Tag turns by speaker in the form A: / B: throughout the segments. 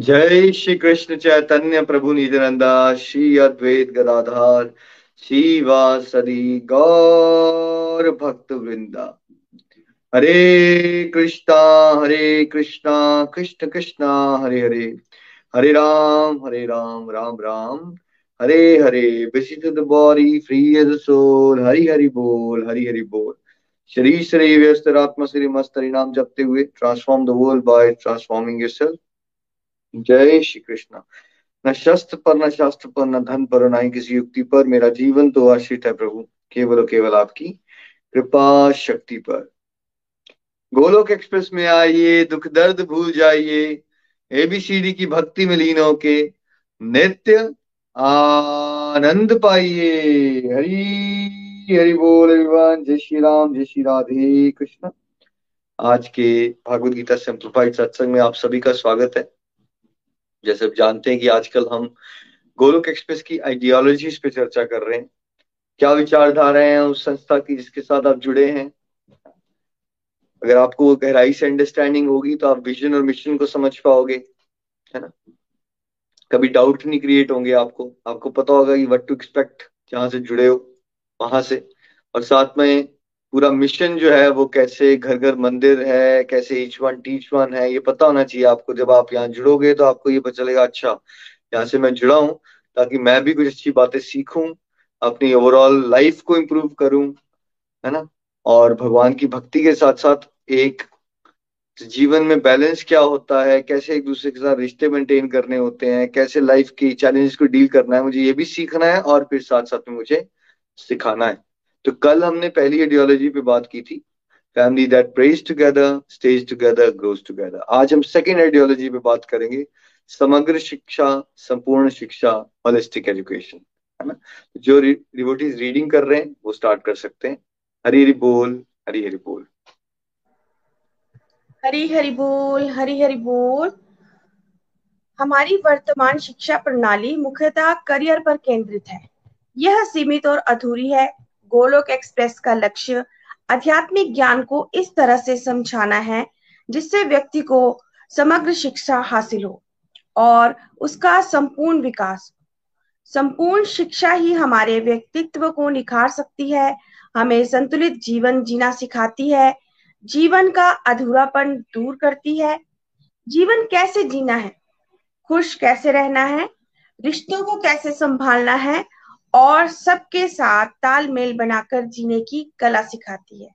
A: जय श्री कृष्ण चैतन्य प्रभु नित्यानंदा श्री अद्वैत गदाधार श्री वासदी गौर भक्त वृंदा। Hare Krishna Hare Krishna, Krishna Krishna, Hare Hare. Hare Ram Hare Ram Ram Ram. Hare Hare the body, free as soul. Hari Hari बोल, हरि हरि बोल। शरीर शरीर व्यस्त, आत्मा श्री मस्त नाम जपते हुए। Transform the world by transforming yourself जय श्री कृष्ण। न शस्त्र पर, न शास्त्र पर, न धन पर, न ही किसी युक्ति पर, मेरा जीवन तो आश्रित है प्रभु, केवल और केवल आपकी कृपा शक्ति पर। गोलोक एक्सप्रेस में आइए, दुख दर्द भूल जाइए एबीसीडी की भक्ति में लीन होके नित्य आनंद पाइए। हरी, हरि बोल एवरीवन जय श्री राम, जय श्री राधे कृष्ण। आज के भागवत गीता सिंप्लीफाइड सत्संग में आप सभी का स्वागत है। जैसे आप जानते हैं कि आजकल हम गोलोक एक्सप्रेस की आइडियोलॉजीज पे चर्चा कर रहे हैं। क्या विचारधाराएँ हैं उस संस्था की जिसके साथ आप जुड़े हैं? अगर आपको वो गहराई से अंडरस्टैंडिंग होगी तो आप विजन और मिशन को समझ पाओगे, है ना? कभी डाउट नहीं क्रिएट होंगे आपको। आपको पता होगा कि वट टू एक्सपेक्ट जहाँ से जुड़े हो, वहाँ से। और साथ में पूरा मिशन जो है वो कैसे घर घर मंदिर है, कैसे ईच वन टीच वन है, ये पता होना चाहिए आपको। जब आप यहाँ जुड़ोगे तो आपको ये पता चलेगा अच्छा यहाँ से मैं जुड़ा हूँ, ताकि मैं भी कुछ अच्छी बातें सीखूं, अपनी ओवरऑल लाइफ को इम्प्रूव करूँ, है ना? और भगवान की भक्ति के साथ साथ एक जीवन में बैलेंस क्या होता है, कैसे एक दूसरे के साथ रिश्ते मेंटेन करने होते हैं, कैसे लाइफ की चैलेंजेस को डील करना है, मुझे ये भी सीखना है और फिर साथ साथ में मुझे सिखाना है। तो कल हमने पहली आइडियोलॉजी पे बात की थी। Family that prays together stays together grows together आज हम सेकेंड आइडियोलॉजी पे बात करेंगे। समग्र शिक्षा, संपूर्ण शिक्षा होलिस्टिक एजुकेशन है ना? जो डिवोटीज रीडिंग कर रहे हैं, वो स्टार्ट कर सकते हैं। हरी हरी बोल, हरी हरी बोल।
B: हरी हरी बोल, हरी हरी बोल। हमारी वर्तमान शिक्षा प्रणाली मुख्यतः करियर पर केंद्रित है। यह सीमित और अधूरी है। गोलोक एक्सप्रेस का लक्ष्य आध्यात्मिक ज्ञान को इस तरह से समझाना है, जिससे व्यक्ति को समग्र शिक्षा हासिल हो और उसका संपूर्ण विकास संपूर्ण शिक्षा ही हमारे व्यक्तित्व को निखार सकती है, हमें संतुलित जीवन जीना सिखाती है, जीवन का अधूरापन दूर करती है। जीवन कैसे जीना है? खुश कैसे रहना है? रिश्तों को कैसे संभालना है? और सबके साथ तालमेल बनाकर जीने की कला सिखाती है।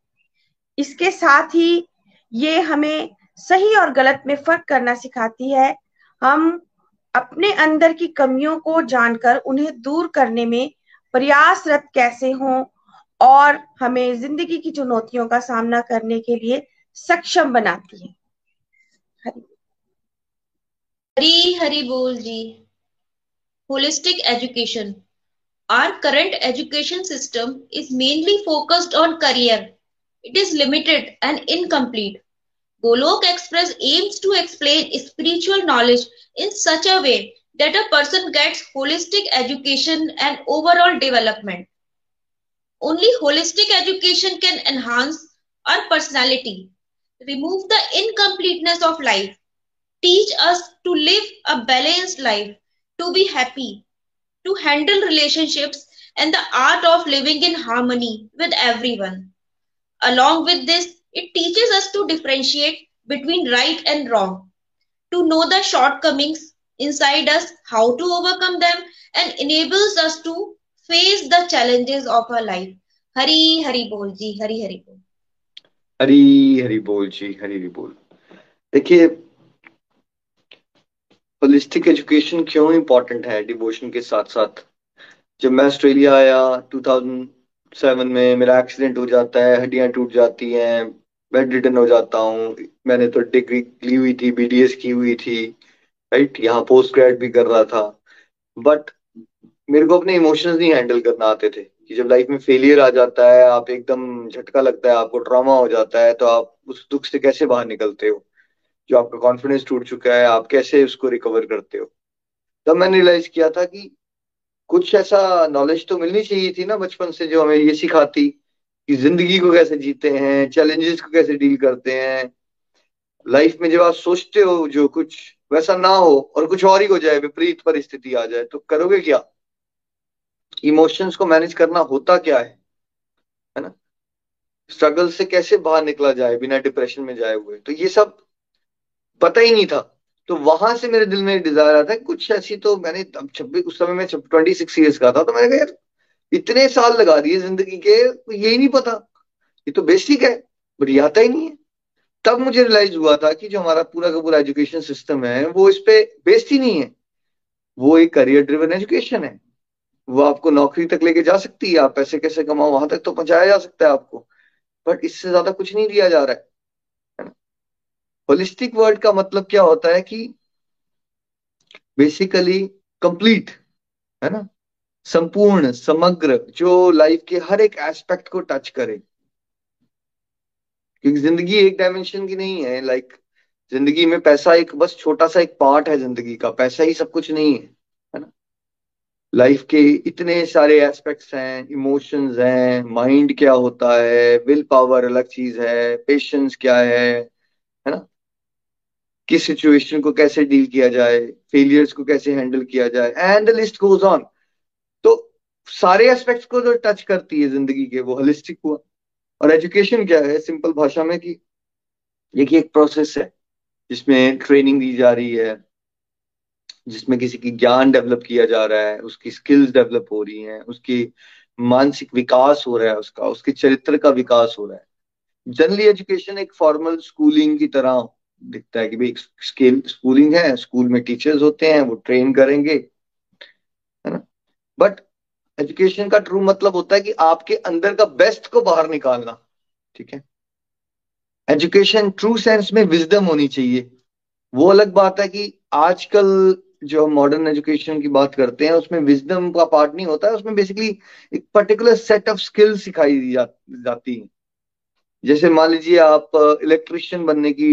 B: इसके साथ ही ये हमें सही और गलत में फ़र्क करना सिखाती है। हम अपने अंदर की कमियों को जानकर उन्हें दूर करने में प्रयासरत कैसे हों और हमें ज़िंदगी की चुनौतियों का सामना करने के लिए सक्षम बनाती है।
C: हरी। हरी बोल जी। Holistic education. Our current education system is mainly focused on career. It is limited and incomplete. Golok Express aims to explain spiritual knowledge in such a way that a person gets holistic education and overall development. Only holistic education can enhance our personality, remove the incompleteness of life, teach us to live a balanced life, to be happy, to handle relationships and the art of living in harmony with everyone. Along with this, it teaches us to differentiate between right and wrong, to know the shortcomings inside us, how to overcome them, and enables us to face the challenges of our life. Hari Hari Bol ji, Hari Hari Bol.
A: Hari Hari बोल जी हरी हरी बोल देखिए holistic education क्यों important है devotion के साथ साथ जब मैं ऑस्ट्रेलिया आया 2007 में मेरा एक्सीडेंट हो जाता है, हड्डियाँ टूट जाती हैं बेड रिटर्न हो जाता हूँ, मैंने तो डिग्री ली हुई थी बीडीएस की हुई थी राइट यहाँ पोस्ट ग्रेड भी कर रहा था। बट मेरे को अपने इमोशंस नहीं हैंडल करना आते थे कि जब लाइफ में फेलियर आ जाता है, आप एकदम झटका लगता है, आपको ट्रॉमा हो जाता है तो आप उस दुख से कैसे बाहर निकलते हो? जो आपका कॉन्फिडेंस टूट चुका है, आप कैसे उसको रिकवर करते हो? तब मैंने रियलाइज़ किया था कि कुछ ऐसा नॉलेज तो मिलनी चाहिए थी ना बचपन से जो हमें ये सिखाती कि ज़िंदगी को कैसे जीते हैं चैलेंजेस को कैसे डील करते हैं। लाइफ में जब आप सोचते हो जो कुछ, वैसा ना हो और कुछ और ही हो जाए, विपरीत परिस्थिति आ जाए तो करोगे क्या? इमोशंस को मैनेज करना होता क्या है? है ना? स्ट्रगल से कैसे बाहर निकला जाए, बिना डिप्रेशन में जाए हुए? तो ये सब पता ही नहीं था। तो वहाँ से मेरे दिल में डिज़ायर आता है, कुछ ऐसी तो मैंने छब्बीस, उस समय में ट्वेंटी सिक्स ईयर्स का था तो मैंने कहा, यार, इतने साल लगा दिए ज़िंदगी के यही नहीं पता। ये तो बेसिक है, बट ये आता ही नहीं है। तब मुझे रियलाइज़ हुआ था कि जो हमारा पूरा का पूरा एजुकेशन सिस्टम है, वो इस पे बेस्ड ही नहीं है। वो एक करियर ड्रिवन एजुकेशन है। वो आपको नौकरी तक लेके जा सकती है, आप पैसे कैसे कमाओ, वहाँ तक तो पहुँचाया जा सकता है आपको। बट इससे ज़्यादा कुछ नहीं दिया जा रहा है। होलिस्टिक वर्ड का मतलब क्या होता है कि बेसिकली कंप्लीट है ना? संपूर्ण समग्र जो लाइफ के हर एक एस्पेक्ट को टच करे। क्योंकि ज़िंदगी एक डायमेंशन की नहीं है लाइक like, ज़िंदगी में पैसा एक बस छोटा सा एक पार्ट है ज़िंदगी का पैसा ही सब कुछ नहीं है है ना? लाइफ के इतने सारे एस्पेक्ट्स हैं इमोशंस हैं माइंड क्या होता है विल पावर अलग चीज़ है पेशेंस क्या है है ना? किस सिचुएशन को कैसे डील किया जाए फेलियर्स को कैसे हैंडल किया जाए and the list goes on तो सारे एस्पेक्ट्स को जो टच करती है ज़िंदगी के, वो होलिस्टिक हुआ। और एजुकेशन क्या है? सिंपल भाषा में कि देखिए एक प्रोसेस है, जिसमें ट्रेनिंग दी जा रही है, जिसमें किसी की ज्ञान डेवलप किया जा रहा है, उसकी स्किल्स डेवलप हो रही हैं, उसकी मानसिक विकास हो रहा है उसका, उसके चरित्र का विकास हो रहा है। जनरली एजुकेशन एक फॉर्मल स्कूलिंग की तरह दिखता है कि भाई स्केल स्कूलिंग है स्कूल में टीचर्स होते हैं वो ट्रेन करेंगे है ना? बट एजुकेशन का ट्रू मतलब होता है कि आपके अंदर का बेस्ट को बाहर निकालना ठीक है? एजुकेशन ट्रू सेंस में विजडम होनी चाहिए। वो अलग बात है कि आजकल जो हम मॉडर्न एजुकेशन की बात करते हैं उसमें विजडम का पार्ट नहीं होता है उसमें बेसिकली एक पर्टिकुलर सेट ऑफ़ स्किल्स सिखाई जा, जाती है। जैसे मान लीजिए आप इलेक्ट्रिशियन बनने की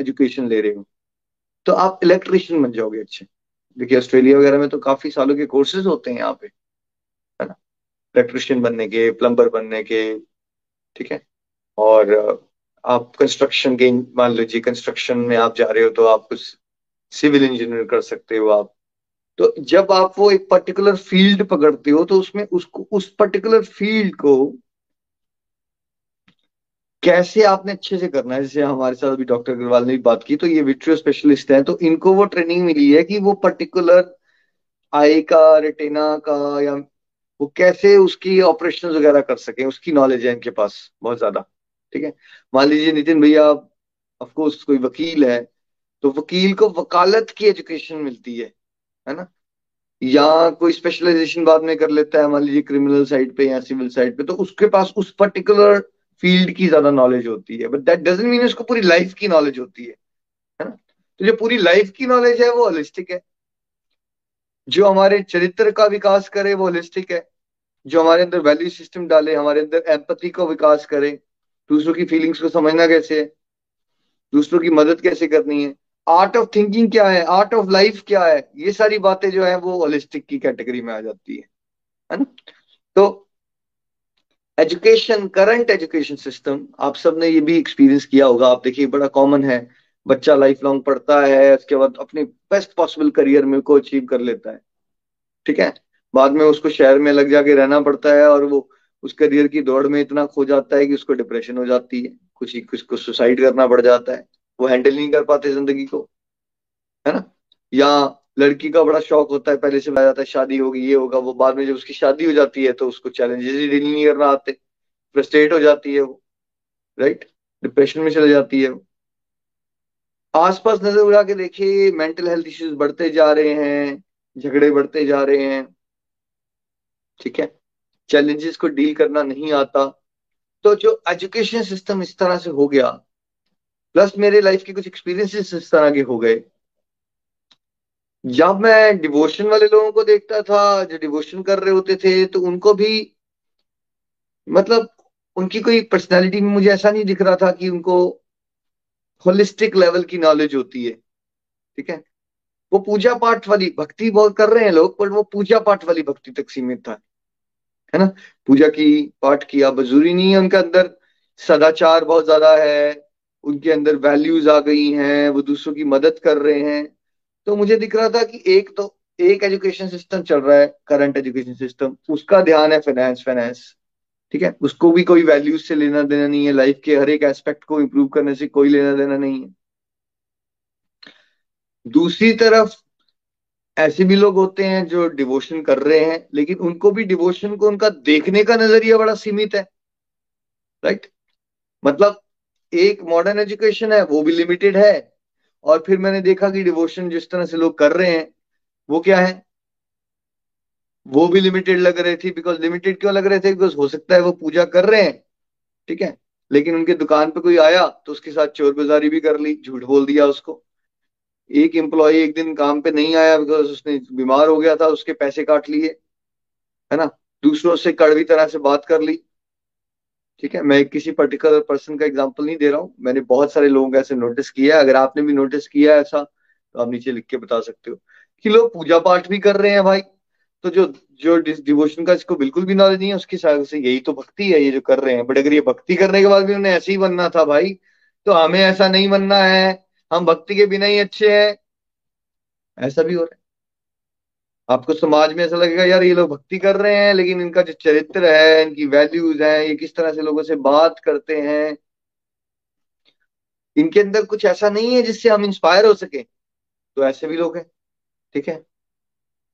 A: एजुकेशन ले रहे हो तो आप इलेक्ट्रिशियन बन जाओगे अच्छे। देखिए ऑस्ट्रेलिया वगैरह में तो काफ़ी सालों के कोर्सेज होते हैं यहाँ पे, है ना? इलेक्ट्रिशियन बनने के प्लम्बर बनने के, ठीक है? और आप कंस्ट्रक्शन के, मान लीजिए कंस्ट्रक्शन में आप जा रहे हो तो आप कुछ सिविल इंजीनियर कर सकते हो आप। तो जब आप वो एक पर्टिकुलर फ़ील्ड पकड़ते हो तो उसमें उसको, उस पर्टिकुलर फ़ील्ड को कैसे आपने अच्छे से करना है? जैसे हमारे साथ अभी डॉक्टर अग्रवाल ने भी बात की तो ये विट्रियो स्पेशलिस्ट है तो इनको वो ट्रेनिंग मिली है कि वो पर्टिकुलर आई का रेटिना का, या वो कैसे उसकी ऑपरेशन वगैरह कर सके, उसकी नॉलेज है इनके पास बहुत ज़्यादा, ठीक है? मान लीजिए नितिन भैया ऑफकोर्स कोई वकील है तो वकील को वकालत की एजुकेशन मिलती है है ना? या कोई स्पेशलाइजेशन बाद में कर लेता है, मान लीजिए क्रिमिनल साइड पे या सिविल साइड पे तो उसके पास उस पर्टिकुलर फ़ील्ड की ज़्यादा नॉलेज होती है बट दैट डजेंट मीन उसको पूरी लाइफ की नॉलेज होती है है ना? तो जो पूरी लाइफ की नॉलेज है, वो होलिस्टिक है। जो हमारे चरित्र का विकास करे, वो होलिस्टिक है। जो हमारे अंदर वैल्यू सिस्टम डाले, हमारे अंदर एम्पति को विकास करे, दूसरों की फीलिंग्स को समझना कैसे है? दूसरों की मदद कैसे करनी है? आर्ट ऑफ़ थिंकिंग क्या है? आर्ट ऑफ़ लाइफ क्या है? ये सारी बातें जो है, वो होलिस्टिक की कैटेगरी में आ जाती है है ना? तो एजुकेशन करंट एजुकेशन सिस्टम आप सबने ये भी एक्सपीरियंस किया होगा। आप देखिए बड़ा कॉमन है। बच्चा लाइफ लॉन्ग पढ़ता है, उसके बाद अपने बेस्ट पॉसिबल करियर में को अचीव कर लेता है। ठीक है? बाद में उसको शहर में लग जाके रहना पड़ता है और वो उस करियर की दौड़ में इतना खो जाता है कि उसको डिप्रेशन हो जाती है। कुछ ही कुछ को सुसाइड करना पड़ जाता है। वो हैंडल नहीं कर पाते ज़िंदगी को। है ना? या लड़की का बड़ा शौक होता है, पहले से बताया जाता है, शादी होगी, ये होगा, वो बाद में जब उसकी शादी हो जाती है तो उसको चैलेंजेस ही डील नहीं करना आते। फ्रस्ट्रेट हो जाती है वो राइट डिप्रेशन में चले जाती है वो। आसपास नज़र उड़ा के देखिए मेंटल हेल्थ इश्यूज़ बढ़ते जा रहे हैं, झगड़े बढ़ते जा रहे हैं। ठीक है? चैलेंजेस को डील करना नहीं आता। तो जो एजुकेशन सिस्टम इस तरह से हो गया प्लस मेरे लाइफ के कुछ एक्सपीरियंसेस इस तरह के हो गए। जब मैं डिवोशन वाले लोगों को देखता था, जो डिवोशन कर रहे होते थे तो उनको भी मतलब उनकी कोई पर्सनैलिटी में मुझे ऐसा नहीं दिख रहा था कि उनको होलिस्टिक लेवल की नॉलेज होती है। ठीक है? वो पूजा पाठ वाली भक्ति बहुत कर रहे हैं लोग, पर वो पूजा पाठ वाली भक्ति तक सीमित था। है ना? पूजा की, पाठ किया ज़रूरी नहीं है उनके अंदर सदाचार बहुत ज़्यादा है, उनके अंदर वैल्यूज़ आ गई हैं, वो दूसरों की मदद कर रहे हैं। तो मुझे दिख रहा था कि एक तो एक एजुकेशन सिस्टम चल रहा है करंट एजुकेशन सिस्टम उसका ध्यान है फाइनेंस फाइनेंस ठीक है? उसको भी कोई वैल्यूज़ से लेना देना नहीं है लाइफ के हर एक एस्पेक्ट को इम्प्रूव करने से कोई लेना देना नहीं है। दूसरी तरफ़, ऐसे भी लोग होते हैं जो डिवोशन कर रहे हैं, लेकिन उनको भी डिवोशन को उनका देखने का नज़रिया बड़ा सीमित है राइट मतलब एक मॉडर्न एजुकेशन है, वो भी लिमिटेड है और फिर मैंने देखा कि डिवोशन जिस तरह से लोग कर रहे हैं, वो क्या है? वो भी लिमिटेड लग रहे थे बिकॉज़ लिमिटेड क्यों लग रहे थे? बिकॉज़ हो सकता है वो पूजा कर रहे हैं, ठीक है? लेकिन उनके दुकान पे कोई आया तो उसके साथ चोर बाजारी भी कर ली, झूठ बोल दिया उसको। एक एम्प्लॉय एक दिन काम पे नहीं आया बिकॉज़ उसने बीमार हो गया था, उसके पैसे काट लिए, है ना? दूसरों से कड़वी तरह से बात कर ली। ठीक है, मैं किसी पर्टिकुलर पर्सन का एग्ज़ाम्पल नहीं दे रहा हूँ। मैंने बहुत सारे लोगों का ऐसे नोटिस किया है। अगर आपने भी नोटिस किया है ऐसा तो आप नीचे लिख के बता सकते हो। कि लोग पूजा पाठ भी कर रहे हैं भाई। तो जो जो डिवोशन का इसको बिल्कुल भी नॉलेज नहीं है, उसकी हिसाब से यही तो भक्ति है, ये जो कर रहे हैं। बट अगर ये भक्ति करने के बाद भी उन्हें ऐसे ही बनना था भाई तो हमें ऐसा नहीं बनना है। हम भक्ति के बिना ही अच्छे हैं। ऐसा भी हो रहा है। आपको समाज में ऐसा लगेगा, यार, ये लोग भक्ति कर रहे हैं, लेकिन इनका जो चरित्र है, इनकी वैल्यूज़ हैं, ये किस तरह से लोगों से बात करते हैं? इनके अंदर कुछ ऐसा नहीं है जिससे हम इंस्पायर हो सके। तो ऐसे भी लोग हैं, ठीक है?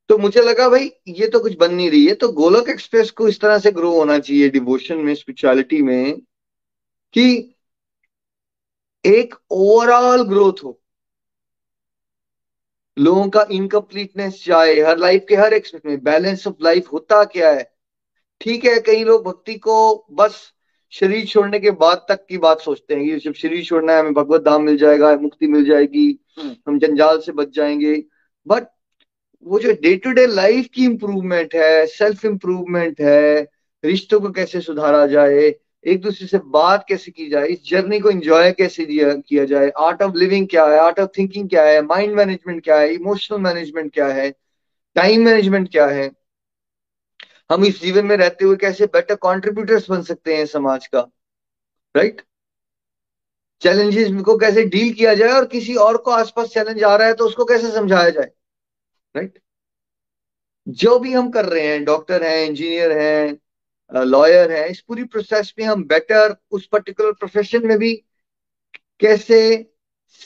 A: तो मुझे लगा, भाई, ये तो कुछ बन नहीं रही है। तो गोलक एक्सप्रेस को इस तरह से ग्रो होना चाहिए डिवोशन में स्पिरिचुअलिटी में, कि एक ओवरऑल ग्रोथ हो। लोगों का इनकम्प्लीटनेस जाए हर लाइफ के हर एक्सपेक्ट में बैलेंस ऑफ़ लाइफ होता क्या है ठीक है कई लोग भक्ति को बस शरीर छोड़ने के बाद तक की बात सोचते हैं कि जब शरीर छोड़ना है हमें भगवत धाम मिल जाएगा मुक्ति मिल जाएगी हम्म। हम जंजाल से बच जाएँगे बट वो जो डे टू डे लाइफ की इंप्रूवमेंट है सेल्फ इंप्रूवमेंट है रिश्तों को कैसे सुधारा जाए एक दूसरे से बात कैसे की जाए, इस जर्नी को एंजॉय कैसे दिया, किया जाए आर्ट ऑफ़ लिविंग क्या है आर्ट ऑफ़ थिंकिंग क्या है माइंड मैनेजमेंट क्या है इमोशनल मैनेजमेंट क्या है टाइम मैनेजमेंट क्या है हम इस जीवन में रहते हुए कैसे बेटर कॉन्ट्रीब्यूटर्स बन सकते हैं समाज का राइट right? चैलेंजेस को कैसे डील किया जाए और किसी और को आसपास चैलेंज आ रहा है तो उसको कैसे समझाया जाए राइट right? जो भी हम कर रहे हैं डॉक्टर हैं इंजीनियर हैं लॉयर है। इस पूरी प्रोसेस में हम बेटर उस पर्टिकुलर प्रोफेशन में भी कैसे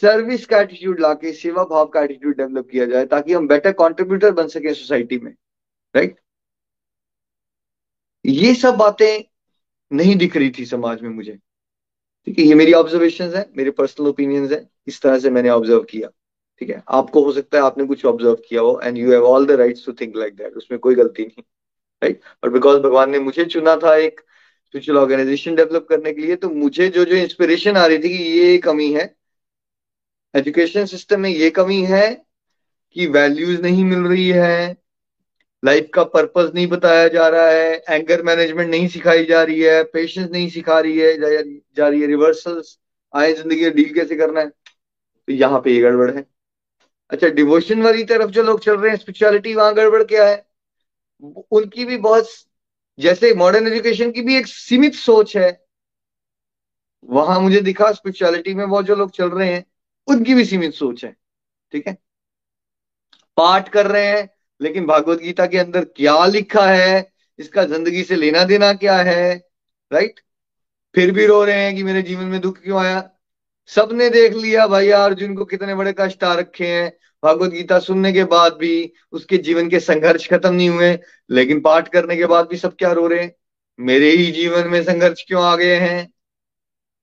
A: सर्विस का एटीट्यूड लाके, सेवा भाव का एटीट्यूड डेवलप किया जाए, ताकि हम बेटर कंट्रीब्यूटर बन सके सोसाइटी में। राइट ये सब बातें नहीं दिख रही थी समाज में मुझे। ठीक है, ये मेरी ऑब्जर्वेशन है, मेरे पर्सनल ओपिनियंस है। इस तरह से मैंने ऑब्ज़र्व किया। ठीक है, आपको हो सकता है आपने कुछ ऑब्ज़र्व किया हो and you have all the rights to think like that उसमें कोई गलती नहीं। राइट? और बिकॉज़ भगवान ने मुझे चुना था एक स्पिरिचुअल ऑर्गेनाइजेशन डेवलप करने के लिए तो मुझे जो जो इंस्पिरेशन आ रही थी कि ये कमी है एजुकेशन सिस्टम में ये कमी है कि वैल्यूज़ नहीं मिल रही है लाइफ का पर्पस नहीं बताया जा रहा है एंगर मैनेजमेंट नहीं सिखाई जा रही है पेशेंस नहीं सिखा रही है जा, रही है रिवर्सल्स आए ज़िंदगी डील कैसे करना है? तो यहाँ पे ये गड़बड़ है। अच्छा डिवोशन वाली तरफ़ जो लोग चल रहे हैं स्पिरिचुअलिटी वहाँ गड़बड़ क्या है? उनकी भी बहुत, जैसे मॉडर्न एजुकेशन की भी एक सीमित सोच है। वहाँ मुझे दिखा स्पिरिचुअलिटी में बहुत जो लोग चल रहे हैं, उनकी भी सीमित सोच है, ठीक है? पाठ कर रहे हैं, लेकिन भागवत गीता के अंदर क्या लिखा है, इसका ज़िंदगी से लेना देना क्या है राइट फिर भी रो रहे हैं कि मेरे जीवन में दुख क्यों आया? सबने देख लिया, भाई, अर्जुन को कितने बड़े कष्ट आ रखे हैं भगवत गीता सुनने के बाद भी उसके जीवन के संघर्ष खत्म नहीं हुए, लेकिन पाठ करने के बाद भी सब क्या रो रहे हैं? मेरे ही जीवन में संघर्ष क्यों आ गए हैं?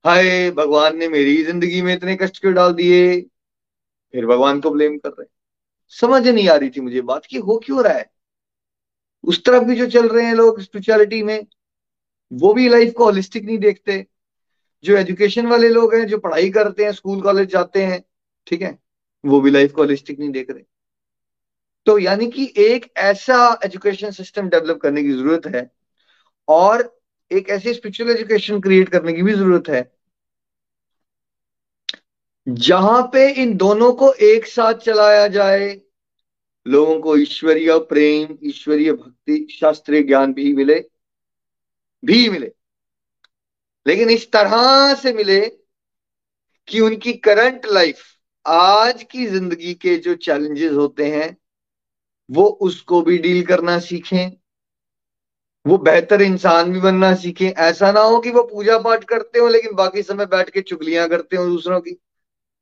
A: हाय, भगवान ने मेरी ज़िंदगी में इतने कष्ट क्यों डाल दिए? फिर भगवान को ब्लेम कर रहे समझ नहीं आ रही थी मुझे बात की हो क्यों रहा है? उस तरफ़ भी जो चल रहे हैं लोग स्पिरिचुअलिटी में, वो भी लाइफ को होलिस्टिक नहीं देखते। जो एजुकेशन वाले लोग हैं, जो पढ़ाई करते हैं स्कूल कॉलेज जाते हैं, ठीक है? वो भी लाइफ को होलिस्टिक नहीं देख रहे। तो यानी कि एक ऐसा एजुकेशन सिस्टम डेवलप करने की ज़रूरत है और एक ऐसी स्पिरिचुअल एजुकेशन क्रिएट करने की भी ज़रूरत है, जहाँ पे इन दोनों को एक साथ चलाया जाए। लोगों को ईश्वरीय प्रेम, ईश्वरीय भक्ति, शास्त्रीय ज्ञान भी मिले भी मिले। लेकिन इस तरह से मिले कि उनकी करंट लाइफ आज की ज़िंदगी के जो चैलेंजेस होते हैं, वो उसको भी डील करना सीखें। वो बेहतर इंसान भी बनना सीखें। ऐसा ना हो कि वो पूजा पाठ करते हो, लेकिन बाकी समय बैठ के चुगलियाँ करते हो दूसरों की।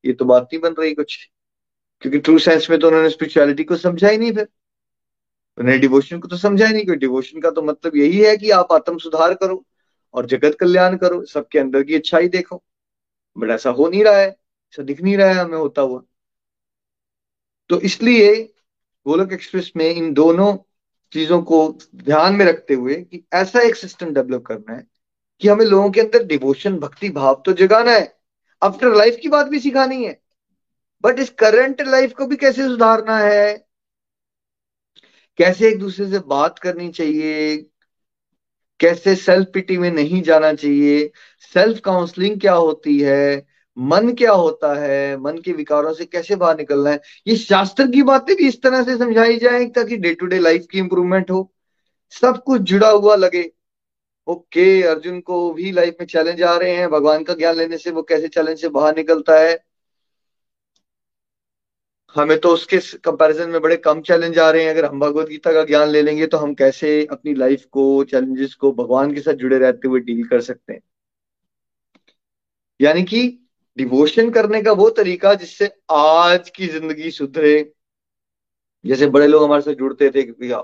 A: ये तो बात नहीं बन रही कुछ। क्योंकि ट्रू सेंस में तो उन्होंने स्पिरिचुअलिटी को समझा ही नहीं फिर। उन्होंने डिवोशन को तो समझा ही नहीं, क्योंकि डिवोशन का तो मतलब यही है कि आप आत्म सुधार करो और जगत कल्याण करो, सबके अंदर की अच्छाई देखो। बट ऐसा हो नहीं रहा है। ऐसा दिख नहीं रहा है, हमें होता हुआ। तो इसलिए गोलक एक्सप्रेस में इन दोनों चीज़ों को ध्यान में रखते हुए कि ऐसा एक सिस्टम डेवलप करना है कि हमें लोगों के अंदर डिवोशन भक्ति, भाव तो जगाना है। आफ्टर लाइफ की बात भी सिखानी है। बट इस करंट लाइफ को भी कैसे सुधारना है? कैसे एक दूसरे से बात करनी चाहिए? कैसे सेल्फ पिटी में नहीं जाना चाहिए? सेल्फ काउंसलिंग क्या होती है? मन क्या होता है, मन के विकारों से कैसे बाहर निकलना है? ये शास्त्र की बातें भी इस तरह से समझाई जाए ताकि डे टू डे लाइफ की इंप्रूवमेंट हो। सब कुछ जुड़ा हुआ लगे। ओके, अर्जुन को भी लाइफ में चैलेंज आ रहे हैं। भगवान का ज्ञान लेने से वो कैसे चैलेंज से बाहर निकलता है? हमें तो उसके कंपैरिजन में बड़े कम चैलेंज आ रहे हैं। अगर हम भगवत गीता का ज्ञान ले लेंगे तो हम कैसे अपनी लाइफ को चैलेंजेस को भगवान के साथ जुड़े रहते हुए डील कर सकते हैं? यानी कि डिवोशन करने का वो तरीका जिससे आज की ज़िंदगी सुधरे। जैसे बड़े लोग हमारे साथ जुड़ते थे भैया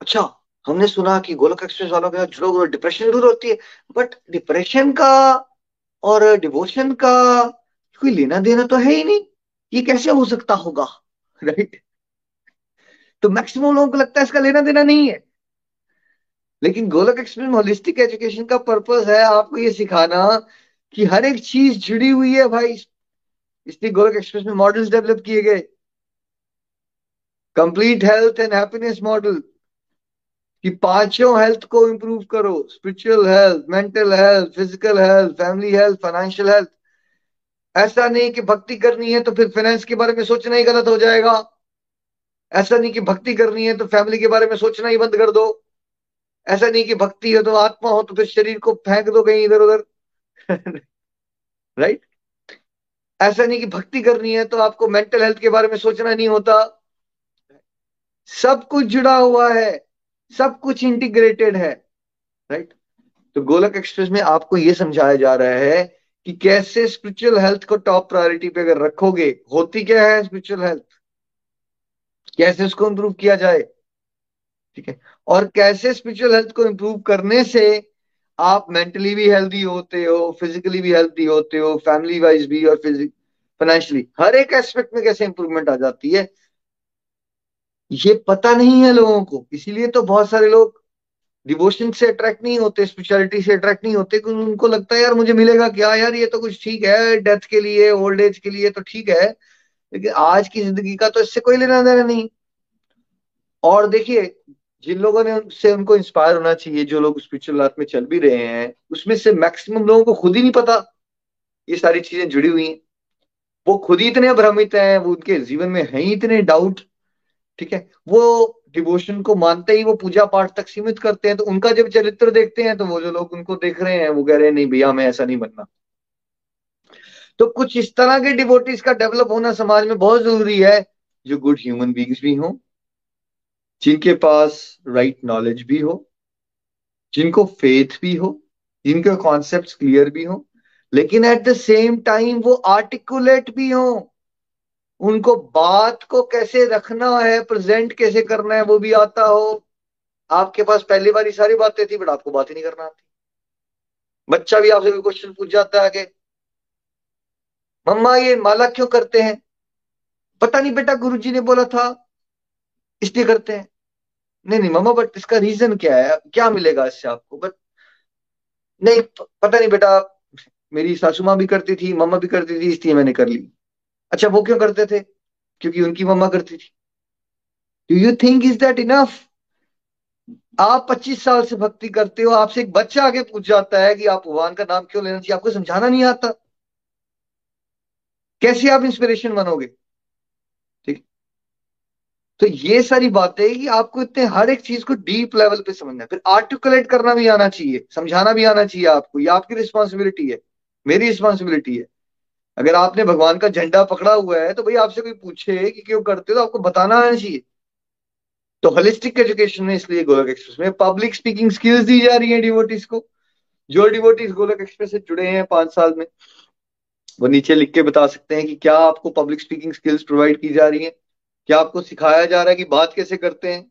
A: अच्छा हमने सुना कि गोलक एक्सप्रेस वालों के साथ जुड़ो डिप्रेशन दूर होती है। बट डिप्रेशन का और डिवोशन का कोई लेना देना तो है ही नहीं। ये कैसे हो सकता होगा? राइट तो मैक्सिमम लोगों को लगता है इसका लेना देना नहीं है। लेकिन गोलक एक्सप्रेस होलिस्टिक एजुकेशन का पर्पज है आपको ये सिखाना कि हर एक चीज़ जुड़ी हुई है भाई। इसलिए गोलक एक्सप्रेस में मॉडल्स डेवलप किए गए। Complete health and happiness model कि पाँचों हेल्थ को इंप्रूव करो। Spiritual health mental health physical health family health financial health ऐसा नहीं कि भक्ति करनी है तो फिर फाइनेंस के बारे में सोचना ही गलत हो जाएगा। ऐसा नहीं कि भक्ति करनी है तो फैमिली के बारे में सोचना ही बंद कर दो। ऐसा नहीं कि भक्ति हो तो आत्मा हो तो फिर शरीर को फेंक दो कहीं इधर उधर राइट ऐसा नहीं कि भक्ति करनी है तो आपको मेंटल हेल्थ के बारे में सोचना नहीं होता। सब कुछ जुड़ा हुआ है, सब कुछ इंटीग्रेटेड है राइट तो गोलक एक्सप्रेस में आपको यह समझाया जा रहा है कि कैसे स्पिरिचुअल हेल्थ को टॉप प्रायोरिटी पे अगर रखोगे, होती क्या है स्पिरिचुअल हेल्थ कैसे उसको इंप्रूव किया जाए? ठीक है? और कैसे स्पिरिचुअल हेल्थ को इंप्रूव करने से आप मेंटली भी हेल्दी होते हो फिजिकली भी हेल्दी होते हो फैमिली वाइज भी और फिजिक फाइनेंशियली हर एक एस्पेक्ट में कैसे इंप्रूवमेंट आ जाती है? ये पता नहीं है लोगों को, इसीलिए तो बहुत सारे लोग डिवोशन से अट्रैक्ट नहीं होते स्पिरिचुअलिटी से अट्रैक्ट नहीं होते, क्योंकि उनको लगता है, यार, मुझे मिलेगा क्या? यार, ये तो कुछ ठीक है डेथ के लिए ओल्ड एज के लिए तो ठीक है, लेकिन आज की ज़िंदगी का तो इससे कोई लेना देना नहीं। और देखिए जिन लोगों ने उनसे उनको इंस्पायर होना चाहिए, जो लोग स्पिरिचुअल लाइफ में चल भी रहे हैं, उसमें से मैक्सिमम लोगों को खुद ही नहीं पता ये सारी चीज़ें जुड़ी हुई हैं। वो खुद ही इतने भ्रमित हैं, वो उनके जीवन में है ही इतने डाउट ठीक है? वो डिवोशन को मानते ही वो पूजा पाठ तक सीमित करते हैं तो उनका जब चरित्र देखते हैं तो वो जो लोग उनको देख रहे हैं, वो कह रहे हैं, नहीं भैया, हमें ऐसा नहीं बनना। तो कुछ इस तरह के डिवोटीज का डेवलप होना समाज में बहुत ज़रूरी है, जो गुड ह्यूमन बींग्स भी हों जिनके पास राइट right नॉलेज भी हो, जिनको फेथ भी हो, जिनके कॉन्सेप्ट क्लियर भी हो, लेकिन एट द सेम टाइम वो आर्टिकुलेट भी हो। उनको बात को कैसे रखना है प्रेजेंट कैसे करना है, वो भी आता हो। आपके पास पहली बार सारी बातें थी बट आपको बात ही नहीं करना आती। बच्चा भी आपसे कोई क्वेश्चन पूछ जाता है कि मम्मा ये माला क्यों करते हैं? पता नहीं बेटा गुरुजी ने बोला था इसलिए करते हैं। नहीं नहीं मम्मा बट इसका रीजन क्या है? क्या मिलेगा इससे आपको? बट नहीं, पता नहीं बेटा, मेरी सासू माँ भी करती थी मम्मा भी करती थी, इसलिए मैंने कर ली। अच्छा वो क्यों करते थे? क्योंकि उनकी मम्मा करती थी। Do you think is that enough आप 25 साल से भक्ति करते हो, आपसे एक बच्चा आगे पूछ जाता है कि आप भगवान का नाम क्यों लेना चाहिए? आपको समझाना नहीं आता। कैसे आप इंस्पिरेशन बनोगे? तो ये सारी बातें कि आपको इतने हर एक चीज़ को डीप लेवल पे समझना है। फिर आर्टिकुलेट करना भी आना चाहिए, समझाना भी आना चाहिए आपको। ये आपकी रिस्पॉन्सिबिलिटी है, मेरी रिस्पॉन्सिबिलिटी है। अगर आपने भगवान का झंडा पकड़ा हुआ है तो भाई आपसे कोई पूछे कि क्यों करते हो तो आपको बताना आना चाहिए। तो होलिस्टिक एजुकेशन में इसलिए गोलक एक्सप्रेस में। पब्लिक स्पीकिंग स्किल्स दी जा रही है डिवोटिस को। जो डिवोटिस गोलक एक्सप्रेस से जुड़े हैं पाँच साल में, वो नीचे लिख के बता सकते हैं कि क्या आपको पब्लिक स्पीकिंग स्किल्स प्रोवाइड की जा रही है। क्या आपको सिखाया जा रहा है कि बात कैसे करते हैं?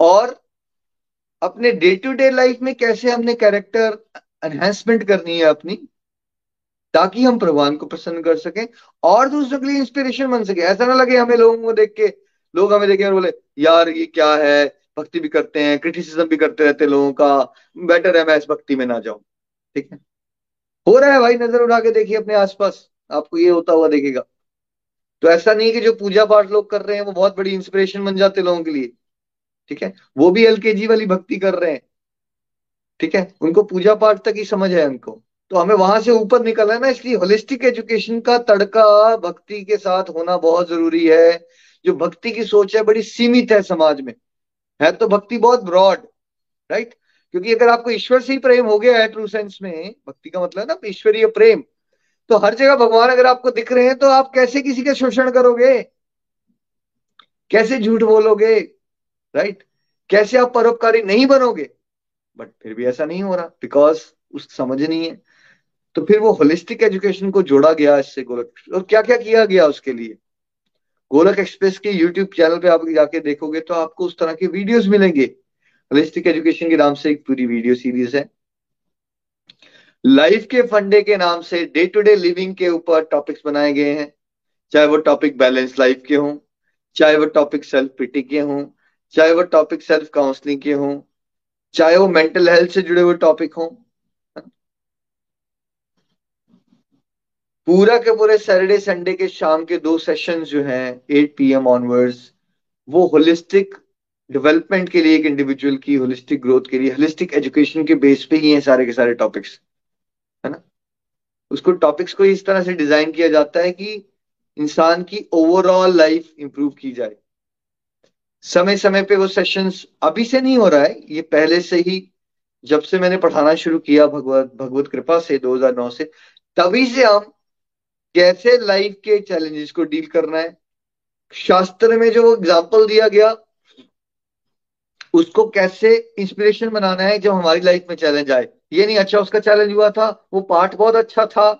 A: और अपने डे टू डे लाइफ में कैसे हमने कैरेक्टर एनहेंसमेंट करनी है अपनी, ताकि हम भगवान को प्रसन्न कर सकें और दूसरों के लिए इंस्पिरेशन बन सके। ऐसा ना लगे हमें लोगों को देख के, लोग हमें देखे और बोले, यार, ये क्या है? भक्ति भी करते हैं क्रिटिसिज्म भी करते रहते लोगों का। बेटर है मैं इस भक्ति में ना जाऊँ। ठीक है? हो रहा है भाई, नज़र उठा के देखिए अपने आसपास। आपको ये होता हुआ देखेगा। तो ऐसा नहीं कि जो पूजा पाठ लोग कर रहे हैं, वो बहुत बड़ी इंस्पिरेशन बन जाते लोगों के लिए। ठीक है? वो भी एलकेजी वाली भक्ति कर रहे हैं। ठीक है? उनको पूजा पाठ तक ही समझ है उनको। तो हमें वहाँ से ऊपर निकलना है ना, इसलिए होलिस्टिक एजुकेशन का तड़का भक्ति के साथ होना बहुत ज़रूरी है। जो भक्ति की सोच है, बड़ी सीमित है समाज में। है तो भक्ति बहुत ब्रॉड राइट क्योंकि अगर आपको ईश्वर से ही प्रेम हो गया है ट्रू सेंस में, भक्ति का मतलब है ना, ईश्वरीय प्रेम। तो हर जगह भगवान अगर आपको दिख रहे हैं तो आप कैसे किसी का शोषण करोगे? कैसे झूठ बोलोगे? राइट कैसे आप परोपकारी नहीं बनोगे? बट फिर भी ऐसा नहीं हो रहा बिकॉज़ उस समझ नहीं है। तो फिर वो होलिस्टिक एजुकेशन को जोड़ा गया इससे गोलक और क्या क्या किया गया उसके लिए? गोलक एक्सप्रेस के यूट्यूब चैनल पे आप जाके देखोगे तो आपको उस तरह के वीडियोस मिलेंगे। होलिस्टिक एजुकेशन के नाम से एक पूरी वीडियो सीरीज़ है। लाइफ के फंडे के नाम से डे टू डे लिविंग के ऊपर टॉपिक्स बनाए गए हैं। चाहे वो टॉपिक बैलेंस लाइफ के हों, चाहे वो टॉपिक सेल्फ पिटी के हों, चाहे वो टॉपिक सेल्फ काउंसलिंग के हों, चाहे वो मेंटल हेल्थ से जुड़े हुए टॉपिक हों। पूरा के पूरे सैटरडे, संडे के शाम के दो सेशंस जो हैं 8 पीएम ऑनवर्ड्स, वो होलिस्टिक डेवलपमेंट के लिए एक इंडिविजुअल की, होलिस्टिक ग्रोथ के लिए, होलिस्टिक एजुकेशन के बेस पे ही हैं सारे के सारे टॉपिक्स उसको टॉपिक्स को इस तरह से डिज़ाइन किया जाता है कि इंसान की ओवरऑल लाइफ इंप्रूव की जाए। समय समय पे वो सेशंस अभी से नहीं हो रहा है, ये पहले से ही जब से मैंने पढ़ाना शुरू किया भगवत भगवत कृपा से 2009 से, तभी से हम कैसे लाइफ के चैलेंजेस को डील करना है। शास्त्र में जो एग्ज़ाम्पल दिया गया, उसको कैसे इंस्पिरेशन बनाना है जब हमारी लाइफ में चैलेंज आए। ये नहीं अच्छा उसका चैलेंज हुआ था, वो पाठ बहुत अच्छा था,